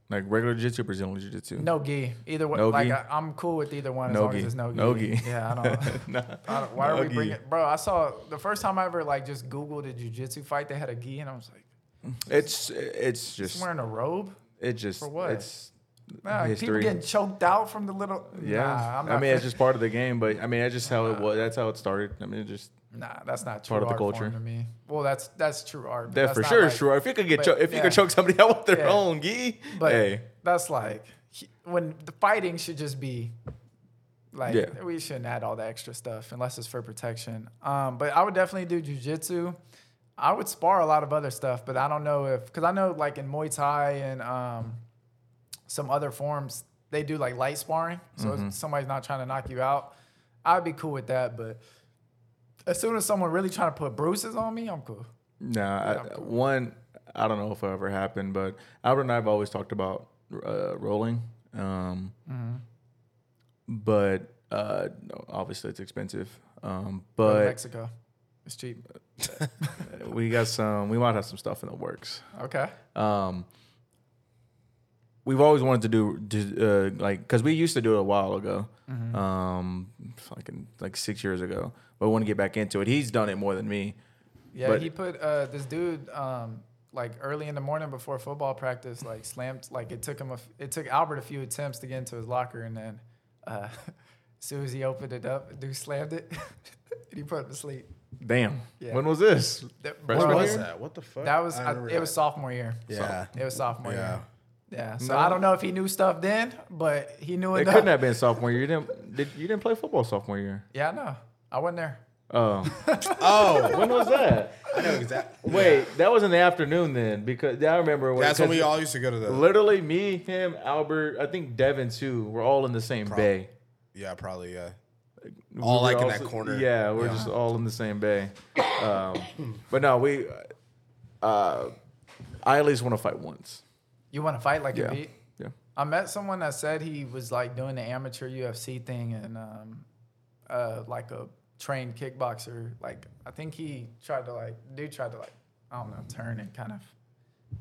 Like regular Jiu Jitsu, Brazilian Jiu Jitsu? No gi. Either way, No like gi? I, I'm cool with either one as No long gi. as it's no gi. No gi. Yeah, I don't. (laughs) Nah. I don't why are we gi. bringing? Bro, I saw the first time I ever like just googled a jujitsu fight. They had a gi, and I was like, It's it's just just wearing a robe. it just For what? it's Nah, people history. getting choked out from the little. Yeah, Nah, I mean it's just part of the game, but I mean that's just how it was. That's how it started. I mean, it just Nah, that's not true Part of the art culture. to me. Well, that's that's true art. that that's for not sure like- true. If you could get but, cho- if you yeah. could choke somebody out with their Yeah. own gi, But hey, that's like when the fighting should just be like Yeah. we shouldn't add all the extra stuff unless it's for protection. Um, but I would definitely do jujitsu. I would spar a lot of other stuff, but I don't know if because I know like in Muay Thai and um, some other forms they do like light sparring, so Mm-hmm. somebody's not trying to knock you out. I'd be cool with that, but as soon as someone really trying to put bruises on me, I'm cool. Nah, I, one, I don't know if it ever happened, but Albert and I have always talked about uh, rolling. Um, Mm-hmm. But uh, no, obviously it's expensive. Um, but Mexico, it's cheap. (laughs) we got some. We might have some stuff in the works. Okay. Um, we've always wanted to do, do uh, like because we used to do it a while ago, Mm-hmm. um, like like six years ago. But we want to get back into it. He's done it more than me. Yeah, But- he put uh, this dude um, like early in the morning before football practice, like slammed. Like it took him a, f- it took Albert a few attempts to get into his locker, and then uh, (laughs) as soon as he opened it up, dude slammed it, (laughs) and he put him to sleep. Damn. Yeah. When was this? That, What was year? that? What the fuck? that was I I- it was sophomore year. Yeah. It was sophomore Yeah. year. Yeah. So No. I don't know if he knew stuff then, but he knew It enough. couldn't have been sophomore year. You didn't. Did, you didn't play football sophomore year? Yeah, I know. I wasn't there. Oh, (laughs) Oh, when was that? I know exactly. Wait, that was in the afternoon then, because I remember when. That's when we all used to go to the. Literally, me, him, Albert, I think Devin too. We're all in the same bay. Yeah, probably. Yeah. We All, were like, in that corner. Yeah, we're Yeah. just all in the same bay. Um, but no, we. Uh, I at least want to fight once. You want to fight like Yeah. a beat? Yeah. I met someone that said he was like doing the amateur UFC thing and um, uh, like a trained kickboxer. Like I think he tried to like dude tried to like I don't know turn and kind of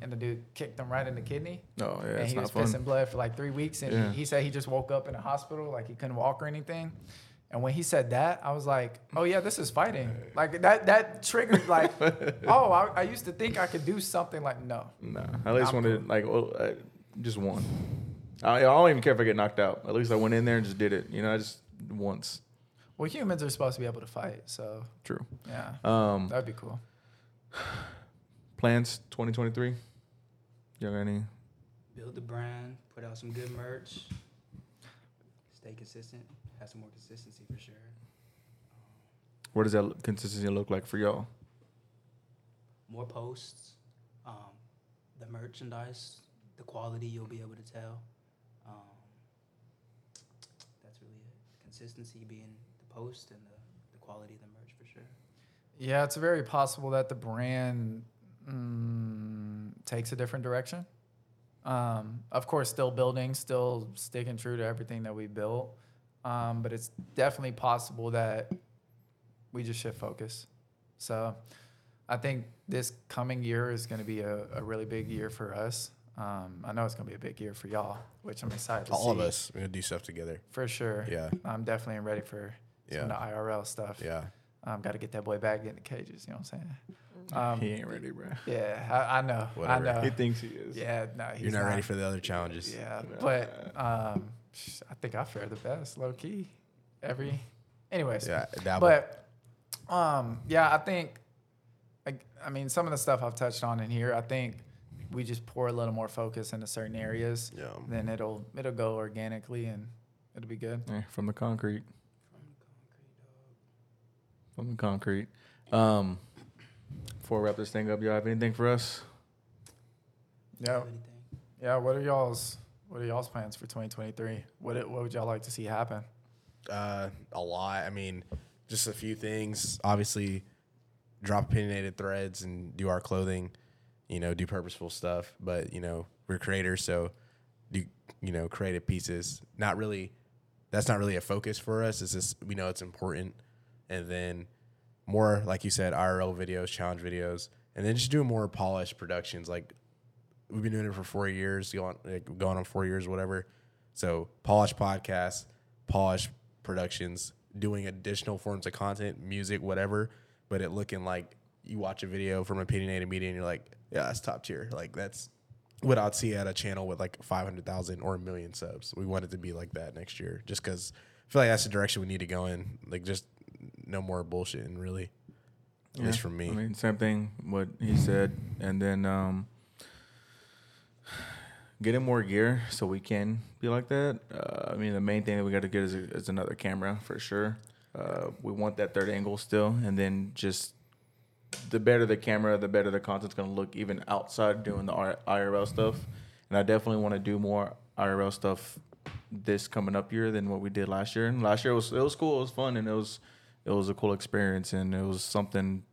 and the dude kicked him right in the kidney. No, yeah, and he was pissing blood for like three weeks. And Yeah. he, he said he just woke up in a hospital, like he couldn't walk or anything. And when he said that, I was like, "Oh yeah, this is fighting." Like that that triggered like, (laughs) "Oh, I, I used to think I could do something like no." No, I at least I'm wanted like well, uh, just one. I, I don't even care if I get knocked out. At least I went in there and just did it. You know, I just once. Well, humans are supposed to be able to fight, so True. yeah, Um, that'd be cool. (sighs) plans 2023. You got any? Build the brand, put out some good merch, stay consistent, have some more consistency for sure. What does that consistency look like for y'all? More posts, um, the merchandise, the quality you'll be able to tell. Um, that's really it. Consistency being the post and the, the quality of the merch for sure. Yeah, it's very possible that the brand mm, takes a different direction. Um, of course, still building, still sticking true to everything that we built. Um, but it's definitely possible that we just shift focus. So I think this coming year is going to be a, a really big year for us. Um, I know it's going to be a big year for y'all, which I'm excited to All of us, we're gonna do stuff together. For sure. Yeah. I'm definitely ready for some of the Yeah. IRL stuff. Yeah. Um, Got to get that boy back in the cages. You know what I'm saying? Um, he ain't ready, bro. yeah, I, I know. Whatever. I know. He thinks he is. Yeah, no, he's You're not, ready for the other challenges. Yeah, but um, sh- I think I fare the best, low key. Every, anyways. Yeah. Dabble. But um, yeah, I think. Like, I mean, some of the stuff I've touched on in here, I think we just pour a little more focus into certain areas. Yeah. Then it'll it'll go organically and it'll be good. Yeah, from the concrete. From the concrete. Um, before we wrap this thing up, y'all have anything for us? Yeah. Yeah. What are y'all's What are y'all's plans for 2023? What What would y'all like to see happen? Uh, a lot. I mean, just a few things. Obviously, drop opinionated threads and do our clothing. You know, do purposeful stuff. But you know, we're creators, so do you know creative pieces. Not really. That's not really a focus for us. It's just we know it's important, and then more like you said, IRL videos, challenge videos, and then just doing more polished productions. Like we've been doing it for four years, going like going on four years, whatever. So polished podcasts, polished productions, doing additional forms of content, music, whatever, but it looking like you watch a video from opinionated media and you're like, yeah, that's top tier. Like that's what I'd see at a channel with like 500,000 or a million subs. We want it to be like that next year just because I feel like that's the direction we need to go in. Like just no more bullshit and really, at least from me. I mean, same thing what he said, and then um, getting more gear so we can be like that. Uh, I mean, the main thing that we got to get is, is another camera for sure. Uh, we want that third angle still, and then just the better the camera, the better the content's gonna look, even outside doing the IRL stuff. And I definitely want to do more IRL stuff this coming up year than what we did last year. And last year was it was cool, it was fun, and it was it was a cool experience, and it was something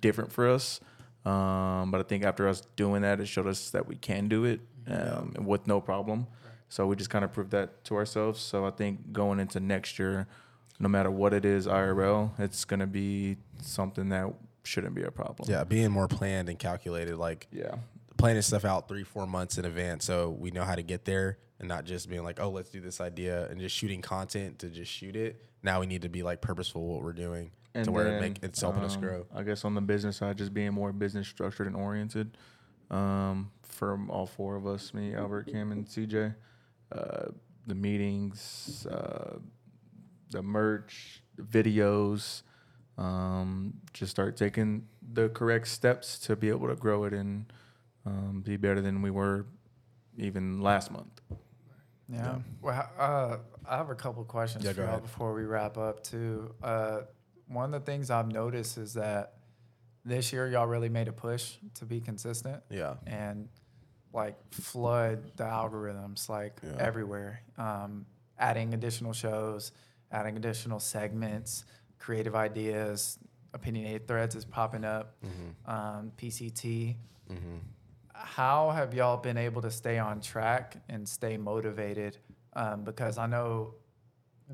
different for us. Um, but I think after us doing that, it showed us that we can do it um, with no problem. So we just kind of proved that to ourselves. So I think going into next year, no matter what it is, IRL, it's gonna be something that shouldn't be a problem. yeah, being more planned and calculated, like Yeah. planning stuff out three, four months in advance so we know how to get there and not just being like, oh, let's do this idea and just shooting content to just shoot it. Now we need to be like purposeful what we're doing to where it make it's helping us um, grow. I guess on the business side, just being more business structured and oriented. Um, from all four of us, me, Albert, Kim, and CJ, uh, the meetings, uh, the merch, the videos, um, just start taking the correct steps to be able to grow it and um, be better than we were even last month. Yeah. Well, uh, I have a couple questions Yeah, for y'all before we wrap up too. Uh, one of the things I've noticed is that this year y'all really made a push to be consistent Yeah. and like flood the algorithms like Yeah. everywhere. Um, adding additional shows, adding additional segments, creative ideas, opinionated threads is popping up. Mm-hmm. Um, PCT. How have y'all been able to stay on track and stay motivated? Um, because I know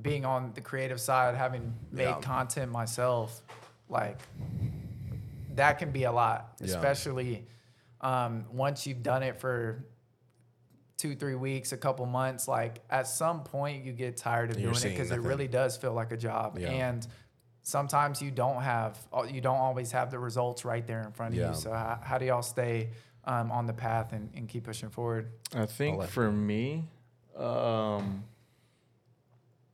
being on the creative side, having made Yeah. content myself, like that can be a lot, Yeah. especially um, once you've done it for two, three weeks, a couple months. Like at some point, you get tired of you're doing it because it really does feel like a job. Yeah. And sometimes you don't have, you don't always have the results right there in front of Yeah. you. So how, how do y'all stay um, on the path and, and keep pushing forward? I think let- for me, um,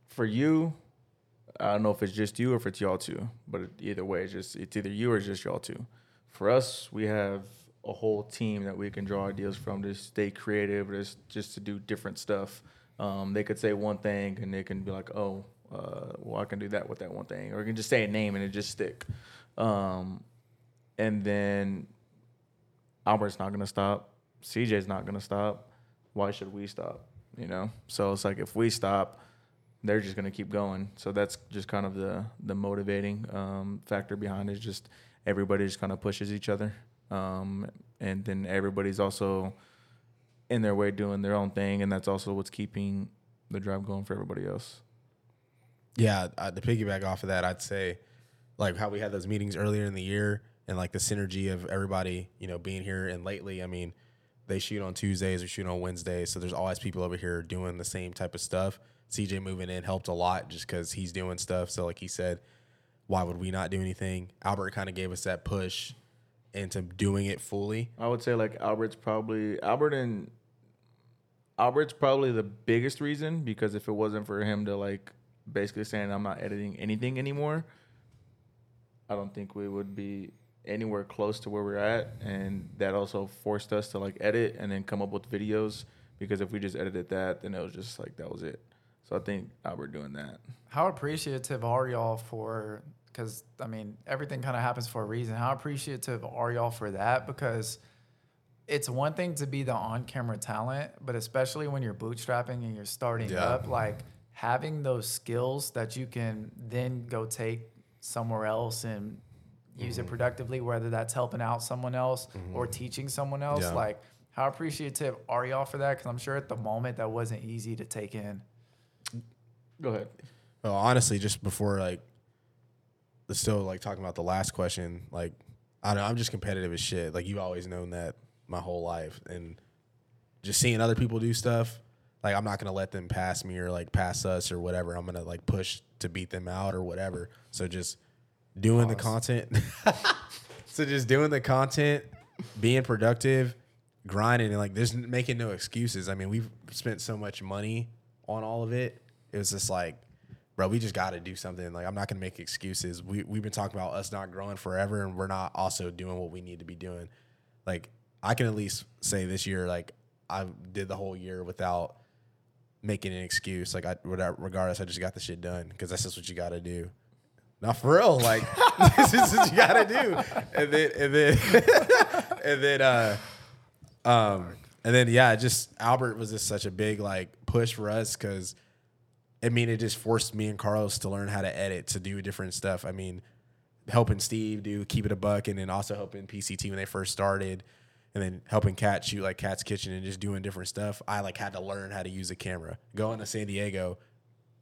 for you, I don't know if it's just you or if it's y'all too, but either way, it's just it's either you or it's just y'all two. For us, we have a whole team that we can draw ideas from to stay creative, just just to do different stuff. Um, they could say one thing and they can be like, oh, uh, well, I can do that with that one thing, or you can just say a name and it just stick. Um, and then Albert's not gonna stop. CJ's not gonna stop. Why should we stop? You know. So it's like if we stop, they're just gonna keep going. So that's just kind of the the motivating um, factor behind it. Is just everybody just kind of pushes each other, um, and then everybody's also in their way doing their own thing, and that's also what's keeping the drive going for everybody else. Yeah, uh, to piggyback off of that, I'd say like how we had those meetings earlier in the year and like the synergy of everybody, you know, being here. And lately, I mean, they shoot on Tuesdays, we shoot on Wednesdays, so there's always people over here doing the same type of stuff. CJ moving in helped a lot just because he's doing stuff. So like he said, why would we not do anything? Albert kind of gave us that push into doing it fully. I would say like Albert's probably Albert and Albert's probably the biggest reason because if it wasn't for him to like basically saying I'm not editing anything anymore, I don't think we would be anywhere close to where we're at and that also forced us to like edit and then come up with videos because if we just edited that then it was just like that was it. So I think Albert doing that. How appreciative are y'all for? Because I mean, everything kind of happens for a reason. How appreciative are y'all for that? Because it's one thing to be the on-camera talent, but especially when you're bootstrapping and you're starting Yeah. up, like having those skills that you can then go take somewhere else and use Mm-hmm. it productively, whether that's helping out someone else or teaching someone else. Yeah. Like, how appreciative are y'all for that? Because I'm sure at the moment that wasn't easy to take in. Go ahead. Well, honestly, just before like, still like talking about the last question, like, I don't know, I'm just competitive as shit. Like you've always known that my whole life, and just seeing other people do stuff, like I'm not gonna let them pass me or like pass us or whatever. I'm gonna like push to beat them out or whatever. So just doing the content. (laughs) so just doing the content, being productive, grinding, and like there's making no excuses. I mean, we've spent so much money on all of it. It was just like, bro, we just got to do something. Like I'm not gonna make excuses. We we've been talking about us not growing forever, and we're not also doing what we need to be doing. Like I can at least say this year, like I did the whole year without making an excuse. Like I, regardless, I just got the shit done because that's just what you got to do. Not for real. Like (laughs) this is what you got to do. And then and then (laughs) and then uh um and then yeah, just Albert was just such a big like push for us because I mean it just forced me and Carlos to learn how to edit to do different stuff. I mean, helping Steve do keep it a buck and then also helping PCT when they first started and then helping Cat shoot like Cat's Kitchen and just doing different stuff. I like had to learn how to use a camera. Going to San Diego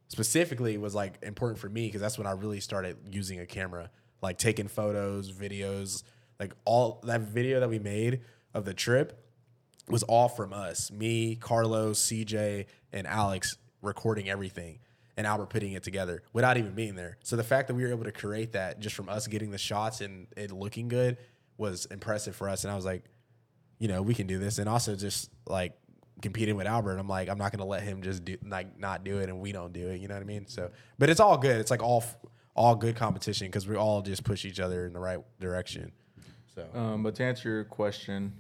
specifically was like important for me because that's when I really started using a camera, like taking photos, videos, like all that video that we made of the trip was all from us, me, Carlos, CJ, and Alex recording everything and Albert putting it together without even being there. So the fact that we were able to create that just from us getting the shots and it looking good was impressive for us. And I was like, you know, we can do this. And also just like competing with Albert, I'm like, I'm not gonna let him just do like not do it and we don't do it. You know what I mean? So, but it's all good. It's like all all good competition because we all just push each other in the right direction. So Um, but to answer your question,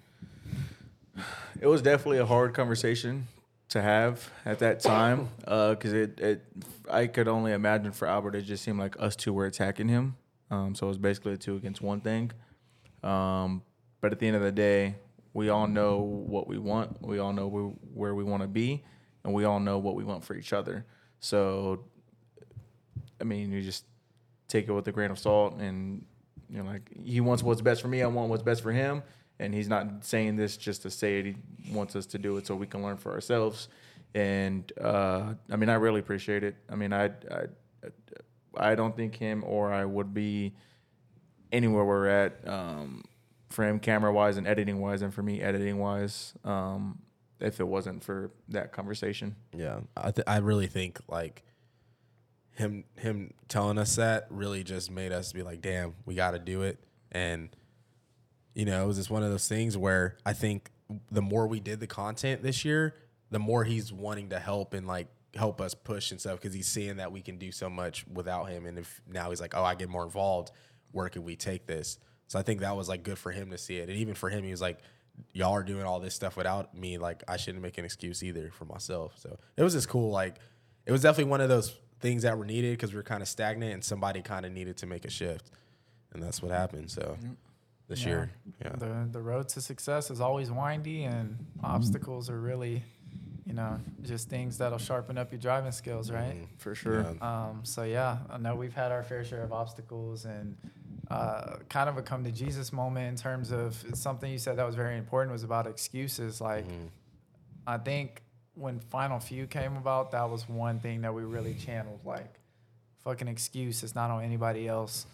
(sighs) it was definitely a hard conversation to have at that time because it, it I could only imagine for Albert it just seemed like us two were attacking him. Um, so it was basically a two against one thing. Um, but at the end of the day, we all know what we want. We all know where, where we want to be, and we all know what we want for each other. So, I mean, you just take it with a grain of salt, and you know, like he wants what's best for me. I want what's best for him, and he's not saying this just to say it. He wants us to do it so we can learn for ourselves. And uh, I mean, I really appreciate it. I mean, I, I I don't think him or I would be anywhere we're at um, camera wise and editing wise, and for me editing wise. Um, if it wasn't for that conversation, Yeah, I th- I really think like him him telling us that really just made us be like, damn, we got to do it. And you know, it was just one of those things where I think the more we did the content this year, the more he's wanting to help and like help us push and stuff because he's seeing that we can do so much without him. And if now he's like, oh, I get more involved, where can we take this? So I think that was like good for him to see it, and even for him, he was like, y'all are doing all this stuff without me. Like I shouldn't make an excuse either for myself. So it was just cool. Like it was definitely one of those things that were needed because we were kind of stagnant, and somebody kind of needed to make a shift, and that's what happened. So this Yeah. year, yeah. The the road to success is always windy, and obstacles are really, you know, just things that'll sharpen up your driving skills, right? for sure. Yeah. Um, so yeah, I know we've had our fair share of obstacles and uh, kind of a come to Jesus moment in terms of something you said that was very important was about excuses. Like I think when Final Few came about, that was one thing that we really channeled. Like, fucking excuse. It's not on anybody else.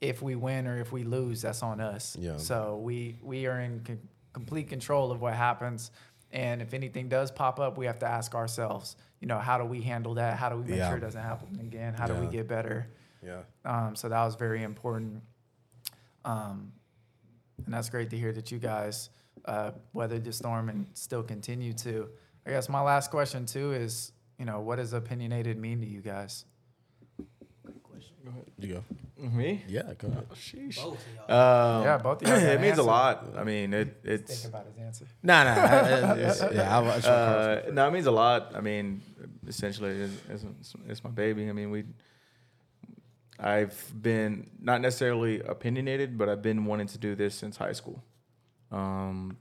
If we win or if we lose, that's on us. Yeah. So we we are in c- complete control of what happens. And if anything does pop up, we have to ask ourselves, you know, how do we handle that? How do we make Yeah. sure it doesn't happen again? How do we get better? Yeah. Um, so that was very important. Um, and that's great to hear that you guys uh, weathered the storm and still continue to. I guess my last question too is, you know, what does opinionated mean to you guys? You go. Me? Yeah, go ahead. Sheesh. Both of y'all. Um, Yeah, both of y'all (laughs) it an means a lot. I mean, it Think it's about his answer. (laughs) Nah, nah. I- I- (laughs) it's- yeah, I, I just uh, no, it means a lot. I mean, essentially, it's, it's, it's my baby. I mean, we. I've been not necessarily opinionated, but I've been wanting to do this since high school, um,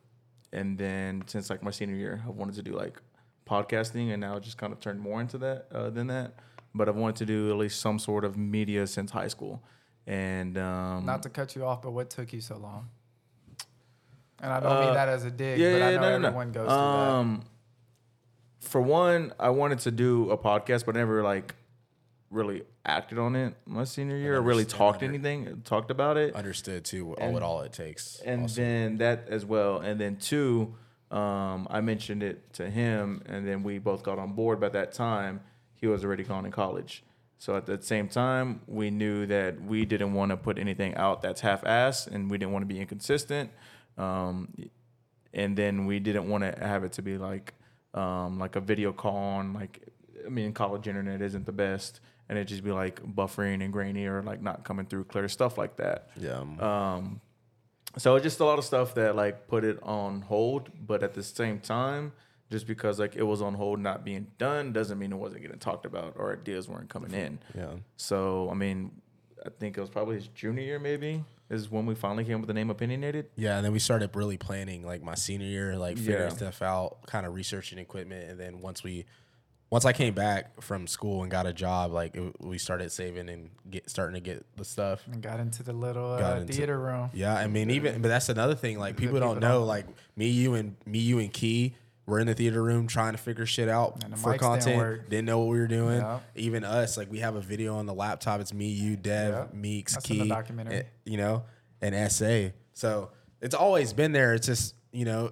and then since like my senior year, I've wanted to do like podcasting, and now it just kind of turned more into that uh, than that. But I've wanted to do at least some sort of media since high school, and um, Not to cut you off, but what took you so long? And I don't mean Uh, that as a dig, yeah, but I yeah, know no, no, no. everyone goes through Um, for one, I wanted to do a podcast, but I never like really acted on it my senior year or really talked under- anything, talked about it. understood too all what all it takes. and also. then that as well. And then two, um, I mentioned it to him, and then we both got on board. By that time, he was already gone in college. So at the same time, we knew that we didn't want to put anything out that's half-assed, and we didn't want to be inconsistent. Um, and then we didn't want to have it to be like um, like a video call on like I mean college internet isn't the best, and it just be like buffering and grainy or like not coming through clear stuff like that. yeah, um, Um, so it's just a lot of stuff that like put it on hold, but at the same time, just because like it was on hold not being done doesn't mean it wasn't getting talked about or ideas weren't coming in. yeah. So I mean, I think it was probably his junior year maybe is when we finally came up with the name opinionated. Yeah, and then we started really planning like my senior year, like figuring Yeah. stuff out, kind of researching equipment, and then once we, once I came back from school and got a job, like it, we started saving and get starting to get the stuff. And got into the little uh, into- theater room. Yeah, I mean, even but that's another thing. Like people people don't know. don't- Like me, you, and me, you, and Key. We're in the theater room trying to figure shit out for mics didn't content. Didn't know what we were doing. Even us, like we have a video on the laptop. It's me, you, Dev, Yeah. Meeks, That's Key, the documentary. eh, you know, and SA. So it's always been there. It's just you know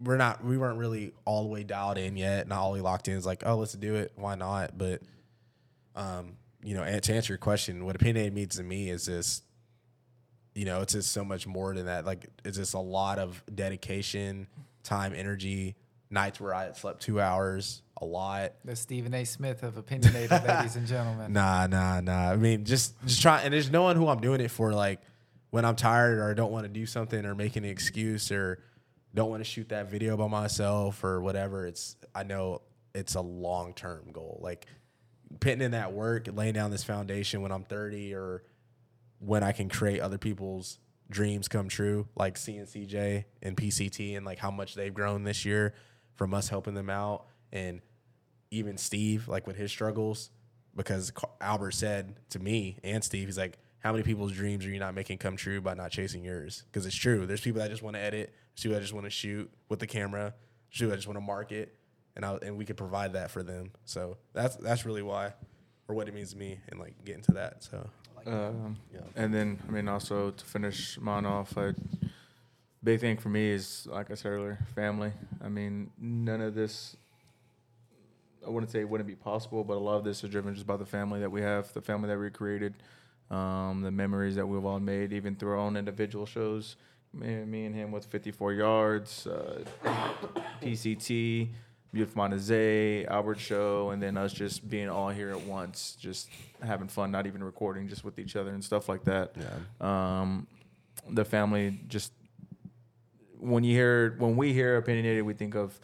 we're not we weren't really all the way dialed in yet, not all locked in. It's like oh let's do it, why not? But um, you know, and to answer your question, what opinionated means to me is just you know, it's just so much more than that. Like it's just a lot of dedication, time, energy. Nights where I had slept two hours, a lot. The Stephen A. Smith of opinionated, (laughs) ladies and gentlemen. Nah, nah, nah. I mean, just just try and there's no one who I'm doing it for. Like when I'm tired or I don't want to do something or make an excuse or don't want to shoot that video by myself or whatever. It's I know it's a long term goal. Like putting in that work, laying down this foundation when I'm 30 or when I can create other people's dreams come true, like seeing CJ and PCT and like how much they've grown this year from us helping them out and even Steve, like with his struggles, because Albert said to me and Steve, he's like, how many people's dreams are you not making come true by not chasing yours? Because it's true. There's people that just want to edit, there's people that just want to shoot with the camera, there's people that just want to market, and I, and we could provide that for them. So that's that's really why, or what it means to me, and like getting to that. So Um, Yeah. And then, I mean, also to finish mine off, I, big thing for me is, like I said earlier, family. I mean, none of this, I wouldn't say it wouldn't be possible, but a lot of this is driven just by the family that we have, the family that we created, um, the memories that we've all made, even through our own individual shows. Me, me and him with 54 yards, uh, PCT, Beautiful Monte Albert Show, and then us just being all here at once, just having fun, not even recording, just with each other and stuff like that. yeah, Um, the family just when you hear when we hear opinionated, we think of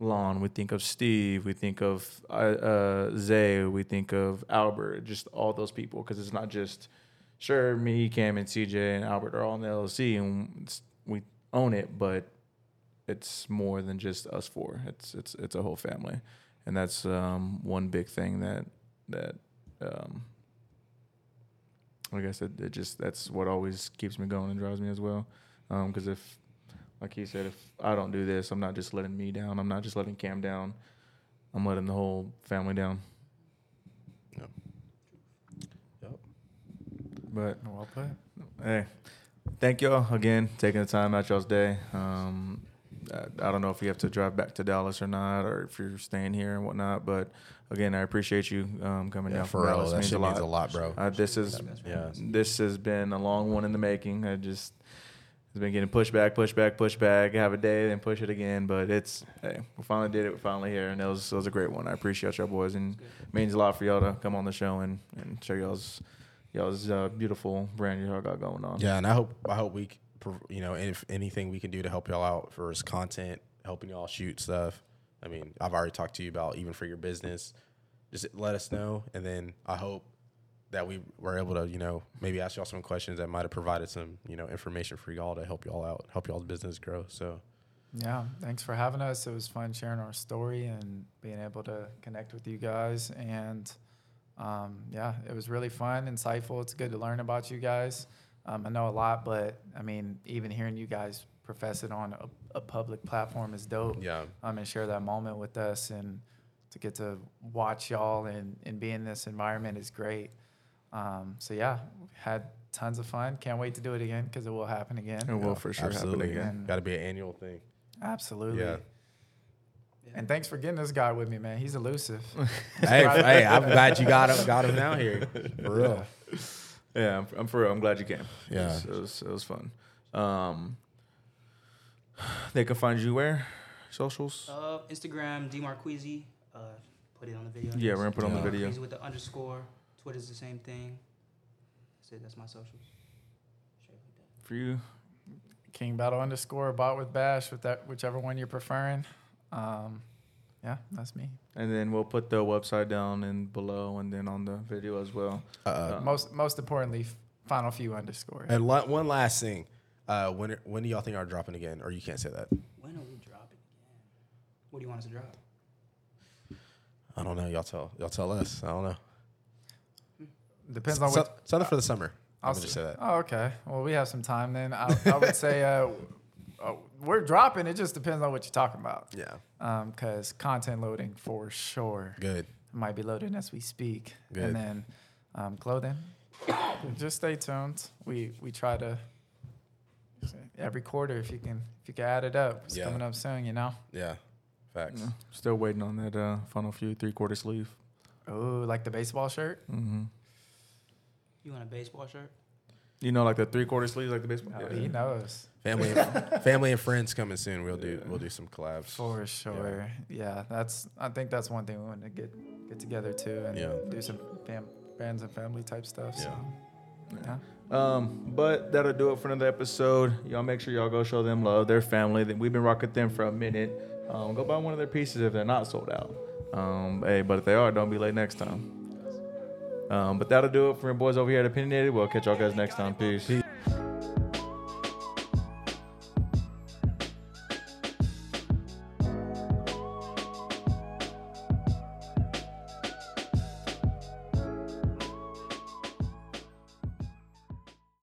Lon, we think of Steve, we think of uh, uh, Zay, we think of Albert, just all those people because it's not just sure me, Cam, and CJ and Albert are all in the LLC and we own it, but it's more than just us four. It's it's it's a whole family, and that's um, one big thing that that um, I guess it, it just that's what always keeps me going and drives me as well. Because if like he said, if I don't do this, I'm not just letting me down. I'm not just letting Cam down. I'm letting the whole family down. Yep. Yep. But Well put. hey, thank y'all again taking the time out y'all's day. Um, I, I don't know if you have to drive back to Dallas or not, or if you're staying here and whatnot. But again, I appreciate you um, coming Yeah, down for from real. Dallas. That means shit a lot. means a lot, bro. Uh, this is Yeah. this has been a long one in the making. I just it's been getting pushed back, pushed back, pushed back. Have a day, then push it again. But it's hey, we finally did it. We're finally here, and that was that was a great one. I appreciate y'all boys, and it means a lot for y'all to come on the show and and show y'all's y'all's uh, beautiful brand y'all got going on. Yeah, and I hope I hope we, you know, if anything we can do to help y'all out for his content, helping y'all shoot stuff. I mean, I've already talked to you about even for your business. Just let us know, and then I hope that we were able to, you know, maybe ask y'all some questions that might have provided some, you know, information for y'all to help y'all out, help y'all's business grow. So Yeah, thanks for having us. It was fun sharing our story and being able to connect with you guys. And um, yeah, it was really fun, insightful. It's good to learn about you guys. Um, I know a lot, but I mean, even hearing you guys profess it on a, a public platform is dope. yeah, Um, and share that moment with us and to get to watch y'all and, and be in this environment is great. Um, so yeah, had tons of fun. Can't wait to do it again because it will happen again. It will for sure absolutely. happen again. Got to be an annual thing. Absolutely. Yeah. And thanks for getting this guy with me, man. He's elusive. (laughs) hey, hey, I'm glad you got him, got him down here for real. (laughs) Yeah, I'm, I'm for real. I'm glad you came. Yeah. it was, it was, it was fun. Um, they can find you where socials. Uh, Instagram, DMarqueezy. Uh, put it on the video. Yeah, we're gonna put it on the video. DMarqueezy with the underscore. Twitter's the same thing. That's it. That's my socials. Straight like that. For you, King Battle underscore bought with Bash with that whichever one you're preferring. Um, yeah, that's me. and then we'll put the website down and below, and then on the video as well. Uh, Uh, Most most importantly, final few underscore. and la- one last thing, uh, when when do y'all think are dropping again? Or you can't say that. When are we dropping again? What do you want us to drop? I don't know. Y'all tell y'all tell us. I don't know. Depends on So- what. something for the summer. I'll I'm gonna just say that. Oh, okay. Well, we have some time then. I, I would say uh, uh, (laughs) we're dropping. It just depends on what you're talking about. Yeah. Because content loading for sure Good. might be loading as we speak. Good. And then um, clothing. (coughs) just stay tuned. We we try to every quarter if you can if you can add it up. It's Yeah. coming up soon. You know. Yeah. Facts. Still waiting on that uh, final few three quarter sleeve. Oh, like the baseball shirt. Mm-hmm. You want a baseball shirt? You know, like the three quarter sleeves, like the baseball. Oh, He knows Family, and, (laughs) family and friends coming soon. We'll do we'll do some collabs. for sure. Yeah. that's. I think that's one thing we want to get get together too and Yeah. do some fam- friends and family type stuff. So, yeah. Um, but that'll do it for another episode. Y'all make sure y'all go show them love, their family. That we've been rocking them for a minute. Um, go buy one of their pieces if they're not sold out. Um, hey, but if they are, don't be late next time. Um, but that'll do it for your boys over here at Opinionated. We'll catch y'all guys next time. Peace. Peace.